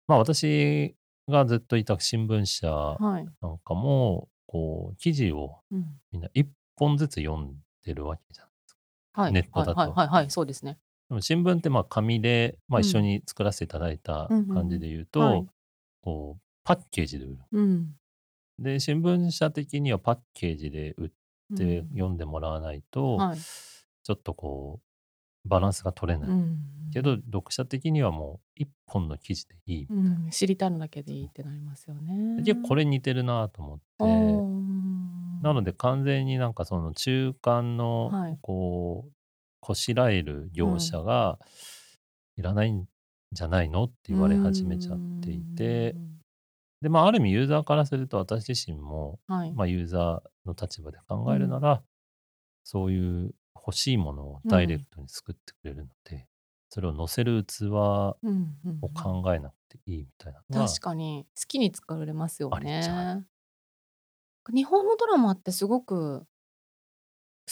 まあ私がずっといた新聞社はいなんかも、こう記事をうん。みんな1本ずつ読んでるわけじゃん。はい。ネットだとはいはいはいはい、そうですね。でも新聞ってまあ紙で、まあ、うん一緒に作らせていただいたうんうんうん感じで言うと、はいこうパッケージで売る。うん。で新聞社的にはパッケージで売っうんて読んでもらわないと、はい。ちょっとこうバランスが取れない。うん。けど読者的にはもう一本の記事でいい。うん、知りたいのだけでいいってなりますよね。でこれ似てるなと思って。なので完全になんかその中間のはいこうこしらえる業者がいらないんじゃないの？って言われ始めちゃっていて。でまあある意味ユーザーからすると私自身もうんはい。まあユーザーの立場で考えるならそういう欲しいものをダイレクトに作ってくれるのでそれを載せる器をうんうんうん。考えなくていいみたいなのが確かに好きに作れますよね。日本のドラマってすごく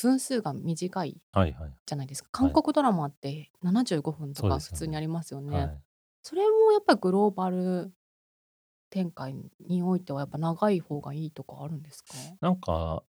分数が短いはいはい。じゃないですか。韓国ドラマって75分とか普通にありますよね。はい。それもやっぱりグローバル展開においてはやっぱ長い方がいいとかあるんですか？なんか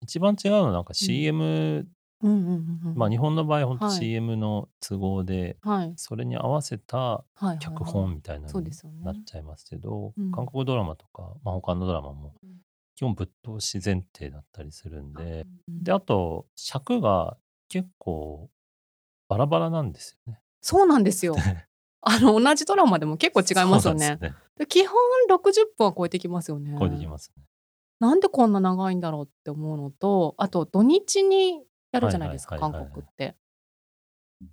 一番違うのはなんか CM うんうんうんうん。まあ日本の場合本当はい。CM の都合ではい。それに合わせたはいはいはい。脚本みたいなのになっちゃいますけど、うん。韓国ドラマとか、まあ、他のドラマもうん基本ぶっ通し前提だったりするんで、うんであと尺が結構バラバラなんですよね。そうなんですよ。あの同じドラマでも結構違いますよねそうなん。ですで基本60分は超えてきますよね。超えてきますね。なんでこんな長いんだろうって思うのとあと土日にやるじゃないですか、韓国って。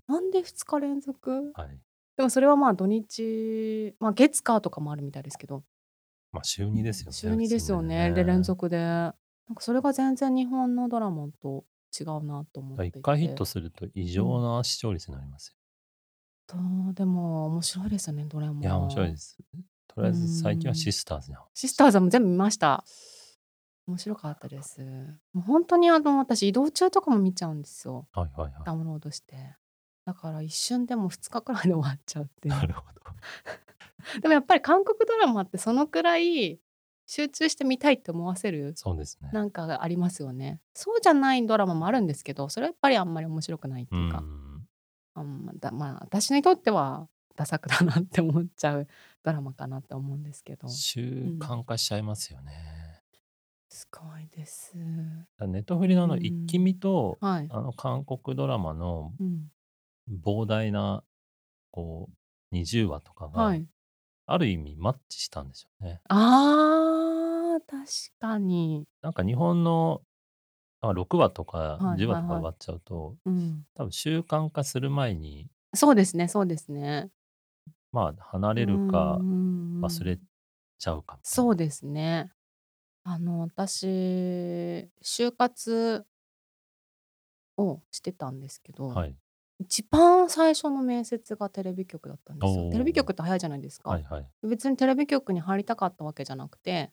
なんで2日連続？はい。でもそれはまあ土日、まあ、月火とかもあるみたいですけどまあ週2ですよね。週2ですよね。で連。続で。なんかそれが全然日本のドラマと違うなと思っていて。一回ヒットすると異常な視聴率になりますよ。とでも面白いですよねどれもいや面白いです。とりあえず最近はシスターズにシスターズも全部見ました。面白かったです。もう本当にあの私移動中とかも見ちゃうんですよ。はいはいはダウンロードして。だから一瞬でも2日くらいで終わっちゃうって。なるほど。でもやっぱり韓国ドラマってそのくらい集中して見たいって思わせるそうですね。なんかがありますよね。そうじゃないドラマもあるんですけどそれはやっぱりあんまり面白くないってういうか、ん。あんまだまあ私にとってはダサくだなって思っちゃうドラマかなって思うんですけど。す習慣化しちゃいますよね。ごいです。ネットフリのあのうん。一気見と、はい、あの韓国ドラマのうん、膨大なこう20話とかが、はいある意味マッチしたんでしょうね。あー確かに。なんか日本のあ6話とかはい10話とか終わっちゃうと、うん。多分習慣化する前にそうですねそうですね。まあ離れるか忘忘れちゃうかみたいな。そうですね。あの私就活をしてたんですけど、はい一番最初の面接がテレビ局だったんですよ。おー。テレビ局って早いじゃないですか、はいはい。別にテレビ局に入りたかったわけじゃなくて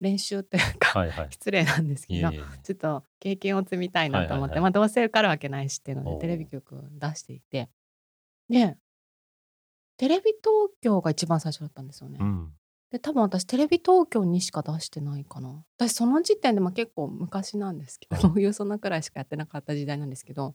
練習っていうか、はいはい。失礼なんですけどいえいえちょっと経験を積みたいなと思って、はいはいはい。まあどうせ受かるわけないしっていうのでテレビ局出していて。でテレビ東京が一番最初だったんですよね、うん。で多分私テレビ東京にしか出してないかな。私その時点でまあ結構昔なんですけど そういうそんなくらいしかやってなかった時代なんですけど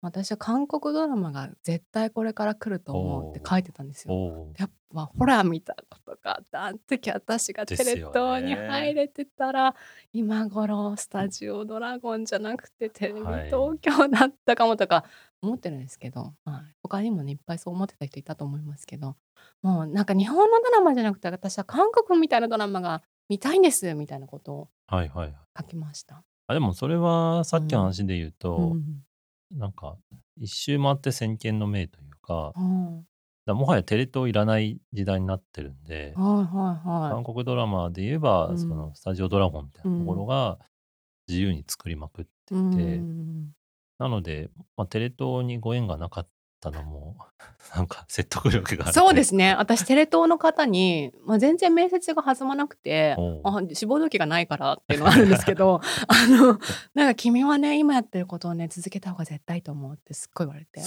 私は韓国ドラマが絶対これから来ると思うって書いてたんですよ。おー。やっぱホラー見たことがあったあの時私がテレ東に入れてたら、今頃スタジオドラゴンじゃなくてテレビはい。東京だったかもとか思ってるんですけど、はい、他にもねいっぱいそう思ってた人いたと思いますけどもうなんか日本のドラマじゃなくて私は韓国みたいなドラマが見たいんですみたいなことをはいはい書きました。あでもそれはさっきの話で言うと、うんなんか一周回って先見の明というかだかはいらもはやテレ東いらない時代になってるんで、はいはい韓国ドラマで言えば、うん。そのスタジオドラゴンみたいなところが自由に作りまくっていて、うんなので、まあ、テレ東にご縁がなかったのも なんか説得力がある。そうですね。私テレ東の方に、まあ、全然面接が弾まなくてあ志望動機がないからっていうのはあるんですけど あのなんか君はね今やってることをね続けた方が絶対と思うってすっごい言われて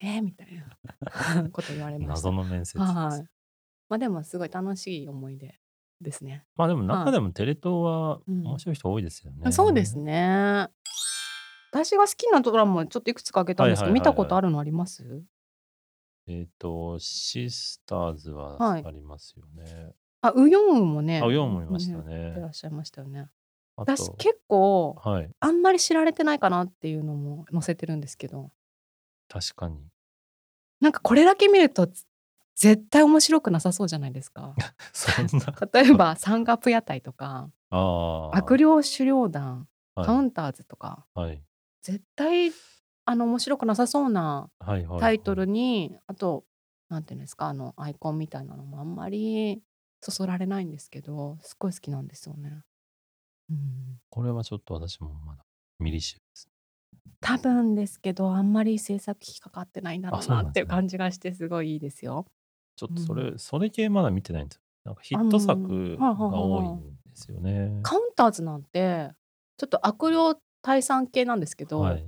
えー、みたいな こと言われました。謎の面接はい。まあでもすごい楽しい思い出ですね。まあでもはい。中でもテレ東はうん。面白い人多いですよね。そうですね。私が好きなドラマちょっといくつか挙げたんですけど、はいはいはいはい見たことあるのあります？えっ、と、シスターズははいありますよね。あ、ウヨンウもね、あ、4もいましたねやってらね。っしゃいましたよね。私結構はい、あんまり知られてないかなっていうのも載せてるんですけど、確かに。なんかこれだけ見るとつ絶対面白くなさそうじゃないですか。そんな。例えば山岳屋台とか、ああ。悪霊狩猟団、はいカウンターズとか、はい。絶対あの面白くなさそうな。タイトルに、あとなんていうんですかあのアイコンみたいなのもあんまりそそられないんですけどすっごい好きなんですよね。うん、これはちょっと私もまだ未履修です。多分ですけどあんまり制作費かかってないんだろうなっていう感じがしてすごいいいですよ。ちょっとそれ、うそれ系まだ見てないんですよ。なんかヒット作が多いんですよね。カウンターズなんてちょっと悪霊退散系なんですけど、はい。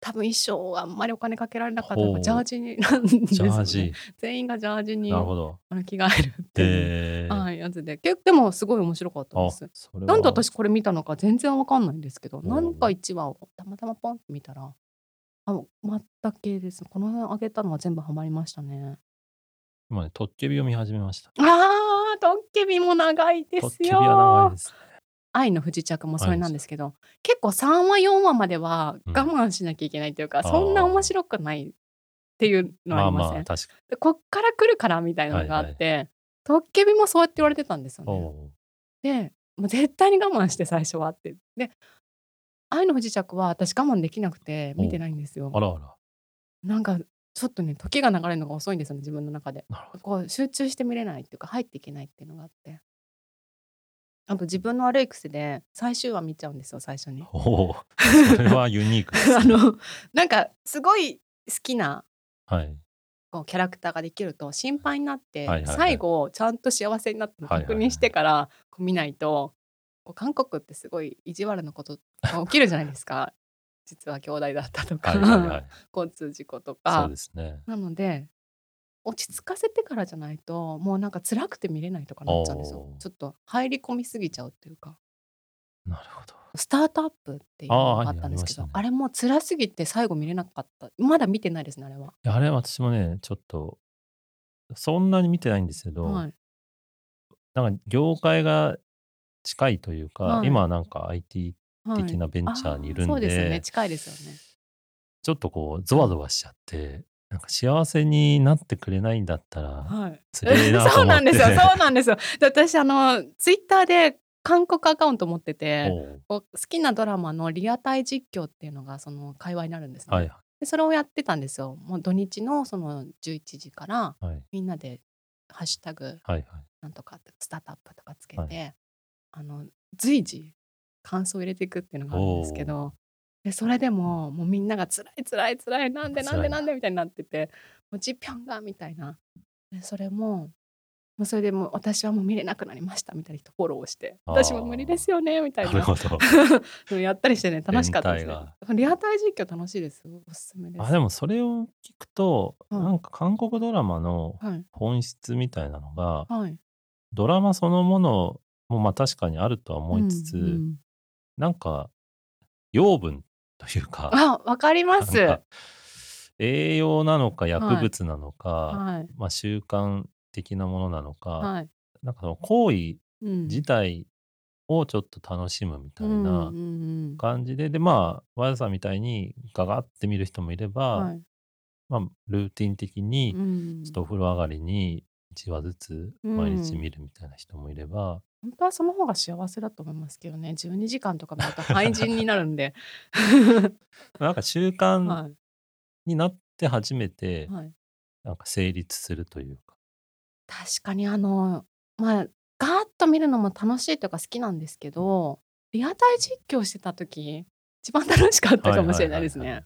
多分衣装はあんまりお金かけられなかったジャージになんですジよ、ね、ャージ。全員がジャージになるほど。あの着替えるっていう、えー、はい、やつで結構でもすごい面白かったあです。なんで私これ見たのか全然わかんないんですけど、なんか1話をたまたまポンって見たら、あ、全く系です。この辺あげたのは全部ハマりましたね。今ね、トッケビを見始めました。あー、トッケビも長いですトッケビは長いよで。すね。愛の不時着もそれなんですけど、結構3話4話まではうん。我慢しなきゃいけないというか、あー。そんな面白くないっていうのまあありません、まあ、確かでこっから来るからみたいなのがあって、トッケビもそうやって言われてたんですよに。ね。でもう絶対に我慢して最初はって。で愛の不時着は私我慢できなくて見てないんですよ。あらあら。なんかちょっとね時が流れるのが遅いんですよね自分の中で。こう集中して見れないっていうか入っていけないっていうのがあってあと自分の悪い癖で最終話見ちゃうんですよ最初に おお、それはユニークです、あのなんかすごい好きなはい。こうキャラクターができると心配になって、はいはいはい最後ちゃんと幸せになったのはいはいはい確認してからこう見ないと、こう韓国ってすごい意地悪なことが起きるじゃないですか 実は兄弟だったとか、はいはいはい。交通事故とそうかですね。なので落ち着かせてからじゃないともうなんか辛くて見れないとかなっちゃうんですよ。ちょっと入り込みすぎちゃうっていうか。なるほど。スタートアップっていうのがあったんですけどあ,、あーはいあれもう辛すぎて最後見れなかった。まだ見てないですねあれは、いやあれ私もね、ちょっと、そんなに見てないんですけど、はい、なんか業界が近いというか、はい。今はなんか IT はい的なベンチャーにいるんであそうですよね。近いですよね。ちょっとこうゾワゾワしちゃって、なんか幸せになってくれないんだったら、はい。そう。なんですよ。そうなんですよ。で私あのツイッターで韓国アカウント持ってて、好きなドラマのリアタイ実況っていうのがその会話になるんですね。はいでそれをやってたんですよ。もう土日のその11時からはいみんなでハッシュタグはいはい。なんとかってスタートアップとかつけて、あの随時感想を入れていくっていうのがあるんですけど。でそれでももうみんなが辛い辛い辛いなんでなんでなんでみたいになっててもうジピョンがみたいな。でそれももうそれでもう私はもう見れなくなりましたみたいな人フォローして私も無理ですよねみたいな。なるほど。やったりしてね楽しかったですね。連リアタイ実況楽しいです。よおすすめです。あでもそれを聞くと、うん。なんか韓国ドラマのはい。本質みたいなのが、はい。ドラマそのものもまあ確かにあるとは思いつつ、うんうん。なんか養分というか。あわかります。栄養なのか薬物なのか、はい。まあ、習慣的なものなのか、はい。なんかその行為うん。自体をちょっと楽しむみたいうんなうんうん。感じで、でまあ和田さんみたいにガガって見る人もいれば、はい。まあ、ルーティン的にうん。ちょっとお風呂上がりに1話ずつ毎日見るみたいな人もいれば、本当はその方が幸せだと思いますけどね12時間とか見ると廃人になるんで なんか習慣はになって初めてい、はい、なんか成立するというか。確かにあのまあガーッと見るのも楽しいとか好きなんですけどリアタイ実況してた時一番楽しかったかもしれないですははは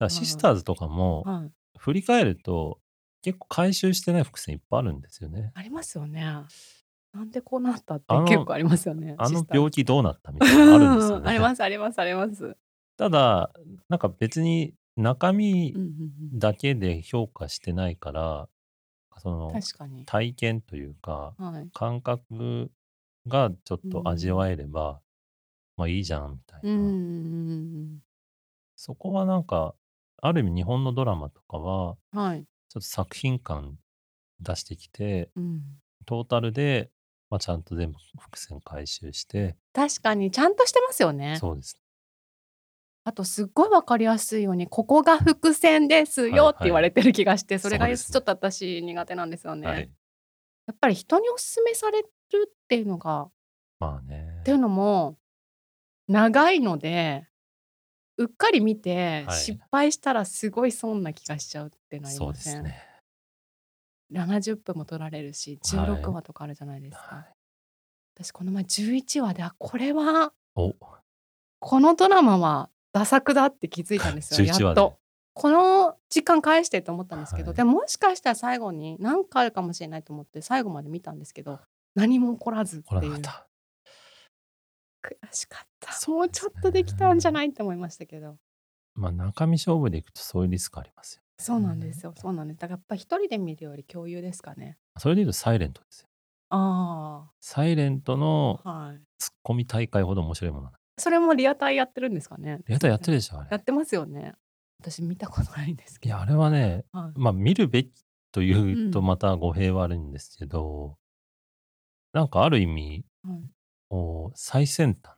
はね。シスターズとかもはい、振り返ると結構回収してない伏線いっぱいあるんですよね。ありますよね。なんでこうなったって結構ありますよね。あの病気どうなったみたいなのあるんですよね。ありますありますあります。ただなんか別に中身うんうんうんだけで評価してないからその。体験というか、はい。感覚がちょっと味わえれば、まあいいじゃんみたいな。うんうんうんそこはなんか、ある意味日本のドラマとかは、うん。はい。ちょっと作品感出してきて、うん。トータルで、まあ、ちゃんと全部伏線回収して、確かにちゃんとしてますよね。そうです。あとすっごいわかりやすいようにここが伏線ですよって言われてる気がして、それがちそうですねょっと私苦手なんですよね。はい。やっぱり人におすすめされるっていうのがまあねってい。うのも長いのでうっかり見てはい失敗したらすごい損な気がしちゃうってなりそうません、ですね。70分も取られるしはい。16話とかあるじゃないですか、はい。私この前11話であこれはお。このドラマはダ作だって気づいたんですよ。11話で。やっと。この時間返してと思ったんですけど、はい。でももしかしたら最後に何かあるかもしれないと思って最後まで見たんですけど何も起こらずっていう。悔しかった。そうもうちょっとできたんじゃないって思いましたけど。まあ中身勝負でいくとそういうリスクありますよ。そうなんですよ。そうなんです。だからやっぱ一人で見るより共有ですかね。それで言うとサイレントですよ。あサイレントのあはい。ツッコミ大会ほど面白いものはない。それもリアタイやってるんですかね。やったらやってるでしょ、あれ。やってますよね。私見たことないんですけど。いや、あれはね、はい。まあ見るべきというとうん。また語弊はあるんですけど、なんかある意味、はい。こう最先端。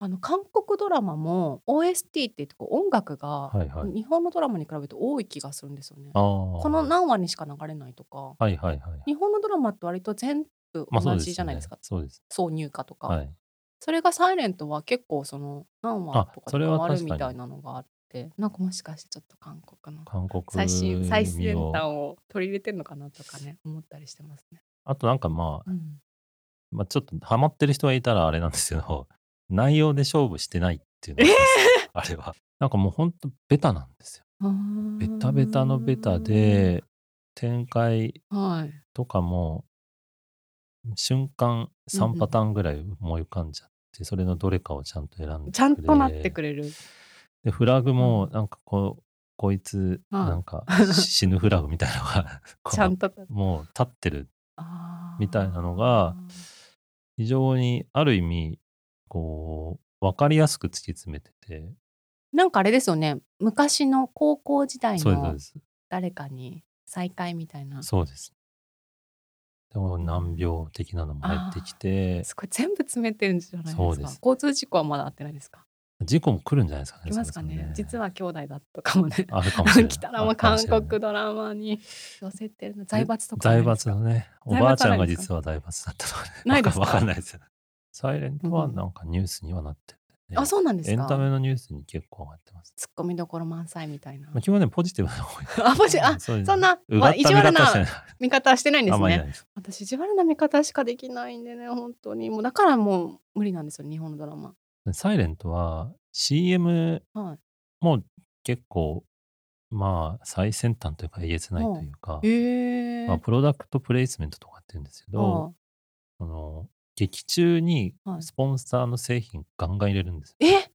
あの韓国ドラマも OST って言ってこう音楽がはいはい。日本のドラマに比べて多い気がするんですよね。この何話にしか流れないとかはいはいはい。日本のドラマって割と全部同まあそうですじじゃないですか、そうです。挿入歌とか、はい。それが「サイレントは結構その何話とかあそれ変わる確かにみたいなのがあってなんかもしかしてちょっと韓国の韓国最新最先味を端を取り入れてるのかなとかね思ったりしてますね。あとなんかまあ、うん、まあちょっとハマってる人がいたらあれなんですけど、内容で勝負してないっていうのがあります。あれは。なんかもうほんとベタなんですよ。ベタベタのベタで、展開はい。とかも、瞬間3パターンぐらい思い浮かんじゃって、それのどれかをちゃんと選んでちゃんとなってくれれる。で、フラグもうん。なんかこう、こいつ、はい。なんかし死ぬフラグみたいなのが、ちゃんともう立ってるみたいなのが非常にある意味こう分かりやすく突き詰めてて。なんかあれですよね。昔の高校時代の誰かに再会みたいな。すそうです。でも難病的なのも入ってきて。ごい。全部詰めてるんじゃないですか。交通事故はまだあってないですか？事故も来るんじゃないですかね来ますかね。そろそろ実は兄弟だとかもね。あるかもしれない。来たらもう韓国ドラマに寄せてるの。財閥とか財閥のねおばあちゃんが実は財閥だったとかねないですか？わかんないですよサイレントはうん。なんかニュースにはなってる、ね。あそうなんですか？エンタメのニュースに結構上がってます。ツッコミどころ満載みたいな。まあ基本ねポジティブな方があポジあそそんなうがった意地悪な見方してない。見方はしてないんですまりないです。私意地悪な見方しかできないんでね。本当にもうだからもう無理なんですよ日本のドラマサイレントは CM はい。も結構まあ最先端というかえげつないというか、まあ、プロダクトプレイスメントとかって言うんですけど、その劇中にはいスポンサーの製品ガンガン入れるんですよ。え？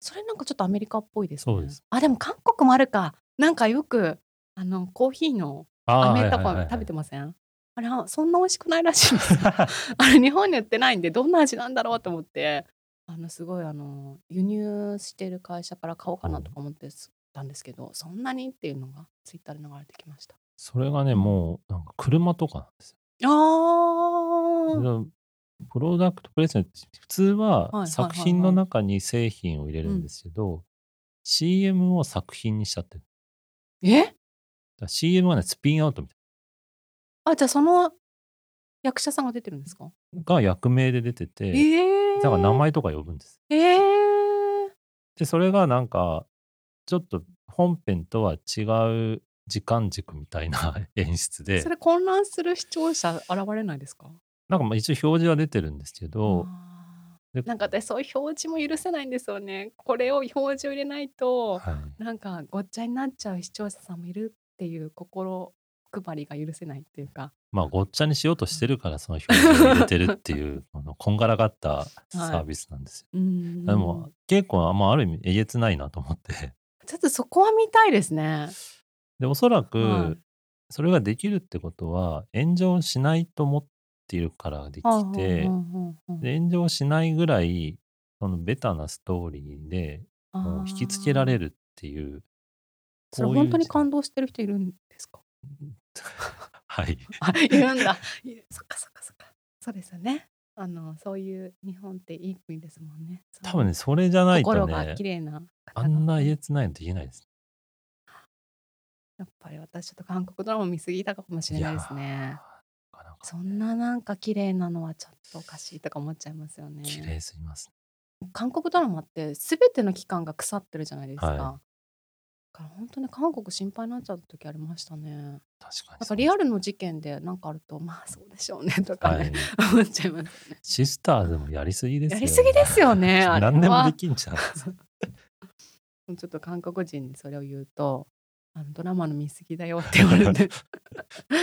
それなんかちょっとアメリカっぽいですね。そうですあでも韓国もあるか。なんかよくあのコーヒーのあ飴とか食べてません？あれあそんな美味しくないらしいんですよ。あれ日本に売ってないんでどんな味なんだろうと思ってあのすごいあの輸入してる会社から買おうかなとか思ってたんですけど、そんなにっていうのがツイッターで流れてきました。それがね、もうなんか車とかなんですよ。あプロダクトプレイスメント普通は作品の中に製品を入れるんですけど、CM を作品にしちゃってる。え？CM はね、スピンアウトみたい。あじゃあその役者さんが出てるんですか？が役名で出てて、えー、だから名前とか呼ぶんです。えー、で、それがなんか、ちょっと本編とは違う時間軸みたいな 演出で。そ、れ混乱する視聴者現れないですか？なんかまあ一応表示は出てるんですけど、なんか私そういう表示も許せないんですよね。これを表示を入れないとはい、なんかごっちゃになっちゃう視聴者さんもいるっていう心配りが許せないっていうか。まあごっちゃにしようとしてるからその表示を入れてるっていう このこんがらがったサービスなんですよ。うんでも結構まあある意味えげつないなと思ってちょっとそこは見たいですね。でおそらく、はいそれができるってことは炎上しないと思っているからできて、で炎上しないぐらいそのベタなストーリーでもう引きつけられるっていうそれ本当に感動してる人いるんですか？はい。あいるんだ。いるそっかそっかそっか。そうですよね。あのそういう日本っていい国ですもんね。多分ねそれじゃないと心がね綺麗な方あんながえげつないのできないですやっぱり私ちょっと韓国ドラマ見すぎたかもしれないですねそんななんか綺麗なのはちょっとおかしいとか思っちゃいますよね。綺麗すぎます韓国ドラマって全ての期間が腐ってるじゃないですか、はい。だから本当に韓国心配になっちゃった時ありましたね。確かになんかリアルの事件でなんかあるとまあそうでしょうねとかはね、い。思っちゃいますね。シスターズもやりすぎですよ、やりすぎですよね何でもできんじゃん。ちょっと韓国人にそれを言うとあのドラマの見過ぎだよって言われて。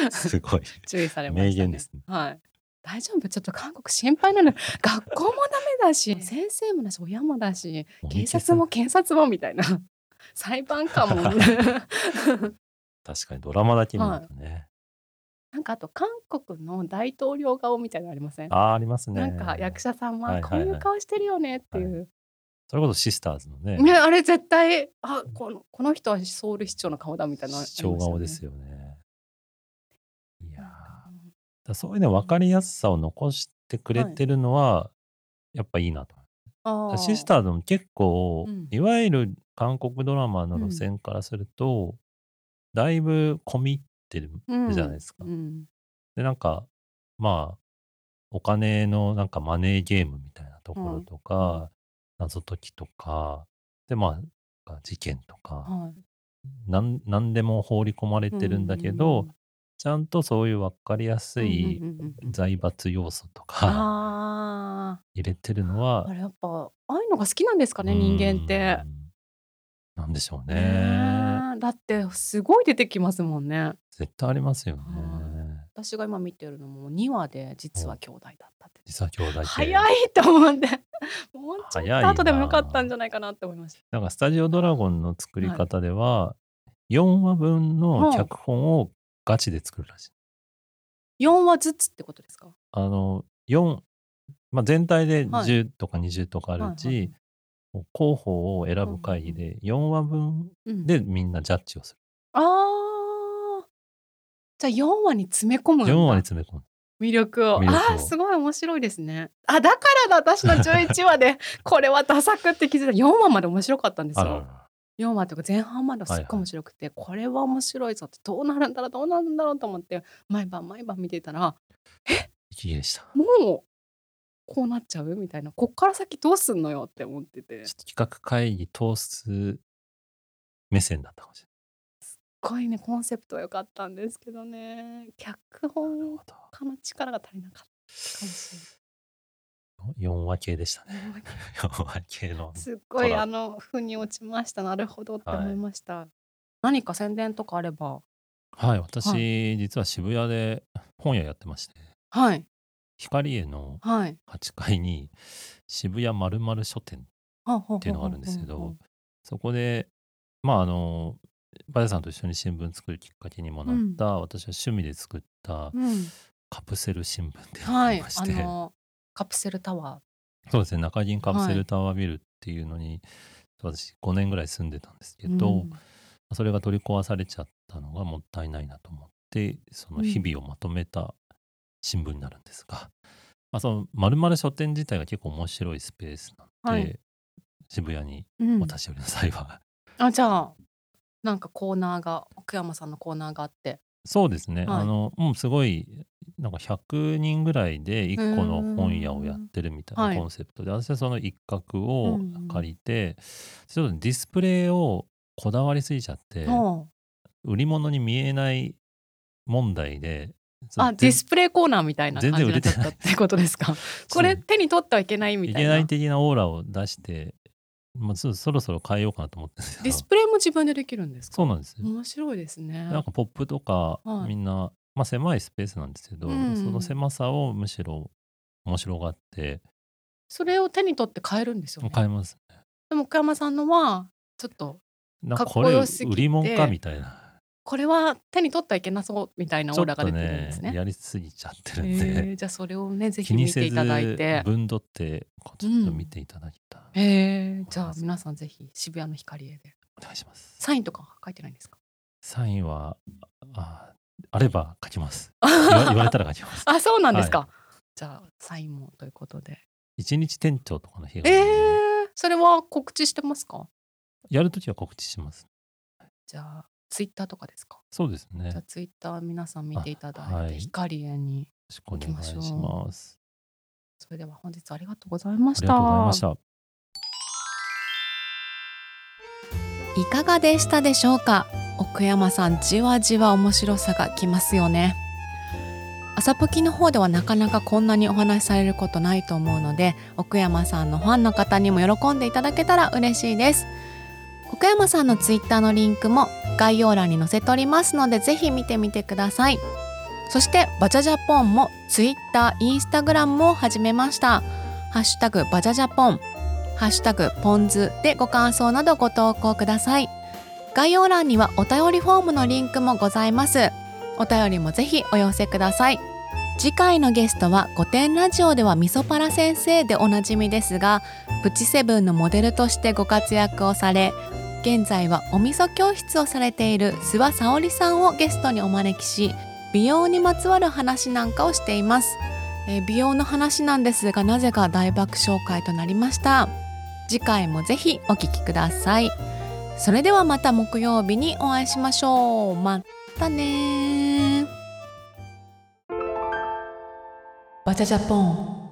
すごい注意されました、ね、名言ですね。はい。大丈夫？ちょっと韓国心配なの。学校もダメだし先生もだし親もだし警察も検察もみたいな。裁判官も。確かにドラマだけ見るとね、なんかあと韓国の大統領顔みたいなのありません？ああありますね。なんか役者さんはいはいはい。はこういう顔してるよねっていう、それこそシスターズのね。ねあれ絶対あこのこの人はソウル市長の顔だみたいなね。市長顔ですよね。いやー。だそういうね分かりやすさを残してくれてるのは、やっぱいいなとあー。シスターズも結構、うん。いわゆる韓国ドラマの路線からすると、だいぶ込み入ってるうんじゃないですか。うん。でなんかまあお金のなんかマネーゲームみたいなところとか、謎解きとかでまあ事件とか、はい。なんなんでも放り込まれてるんだけど、うん。ちゃんとそういう分かりやすいうんうんうんうん。財閥要素とかあ 入れてるのーはあれやっぱああいうのが好きなんですかね人間って。う。ん。なんでしょうね。ねえ。だってすごい出てきますもんね。絶対ありますよね。は私が今見てるのも2話で実は兄弟だったって。実は兄弟って早いと思って もうちょっ早いな。と後でもよかったんじゃないかなって思いました。なんかスタジオドラゴンの作り方では、4話分の脚本をガチで作るらしい。4話ずつってことですか？あの、4、まあ、全体ではい。10とか20とかあるうち、はいはい。こう候補を選ぶ会議で4話分うん、でみんなジャッジをする。あー。じゃあ4話に詰め込むんだ。4話に詰め込む。魅力を。あーすごい面白いですね。あだからだ私の11話で これはダ作って気づいた。4話まで面白かったんですよ。あらら4話とか前半まではすっごい面白くて、これは面白いぞってどうなるんだろうどうなるんだろうと思って毎晩毎晩見てたら息切れした。もうこうなっちゃう？みたいな。こっから先どうすんのよって思ってて。すっちょっと企画会議通す目線だったかもしれごいねコンセプトは良かったんですけどね。脚本。家の力が足りなかったかもしれない。4話系でしたね。4話系の。すっごいあの腑に落ちました。なるほどって思いました、何か宣伝とかあれば。はい、私、は実は渋谷で本屋やってまして、はい。光栄のはい。8階に渋谷まるまる書店っっていうのがあるんですけど、そこで、まああの、バヤさんと一緒に新聞作るきっかけにもなった、私は趣味で作ったうん、カプセル新聞っていうのがはいありまして、あのカプセルタワそうですね、中銀カプセはいルタワービルっていうのに、私5年ぐらい住んでたんですけーど、うん。それが取り壊されちゃったのがもったいないなと思ってその日々をまとめた新聞になるんですが、まあ、その丸々書店自体が結構面白いスペースなので、はい。渋谷にうん。お立ち寄りの際は、あじゃあなんかコーナーが奥山さんのコーナーがあって。そうですね、はい。あのもうすごいなんか100人ぐらいで1個の本屋をやってるみたいはい。なコンセプトで、私はその一角をうん。借りて、ちょっとディスプレイをこだわりすぎちゃって、は売り物に見えない問題でああディスプレイコーナーみたいな感じ全然売になっちゃったってことですか？これ手に取ってはいけないみたいな。いけない的なオーラを出して、まあ、そそろそろ変えようかなと思って。ディスプレイも自分でできるんですか？そうなんですよ。面白いですね。なんかポップとか、はい。みんな、まあ、狭いスペースなんですけど、うんその狭さをむしろ面白がって。それを手に取って買えるんですよね。変えます。でも奥山さんのはちょっかっなんかこれ売こよすぎて。り物かみたいな。これは手に取ってはいけなそうみたいなオーラが出とてるんですね。ねやりすぎちゃってるえんで、ーじゃあそれをねぜひ見ていただいて。分取ってちょっと見ていただいた。ら、えー、じゃあ皆さんぜひ渋谷の光栄で。お願いします。サインとか書いてないんですか？サインはああれば書きます。言われたら書きます。あそうなんですか、じゃあサインもということで。一日店長とかの日が、えー、それは告知してますか？やるときは告知します。じゃあツイッターとかですか？そうですね。よじゃあツイッター皆さん見ていただいて、あはい。光栄にろしくお願いし行きましますそれでは本日ありがとうございまありしたがとうございました。いかがでしたでしょうか？奥山さんじわじわ面白さがきますよね。朝ポキの方ではなかなかこんなにお話しされることないと思うので奥山さんのファンの方にも喜んでいただけたら嬉しいです奥山さんのツイッターのリンクも概要欄に載せておりますのでぜひ見てみてください。そしてバジャジャポンもツイッター、インスタグラムも始めました。ハッシュタグバジャジャポン。ハッシュタグポンズでご感想などご投稿ください。概要欄にはお便りフォームのリンクもございます。お便りもぜひお寄せください。次回のゲストは御殿ラジオではみそパラ先生でおなじみですがプチセブンのモデルとしてご活躍をされ現在はお味噌教室をされている諏訪沙織さんをゲストにお招きし美容にまつわる話なんかをしています、えー美容の話なんですがなぜか大爆笑会となりました。次回もぜひお聞きください。それではまた木曜日にお会いしましょう。またねバチャジャポン。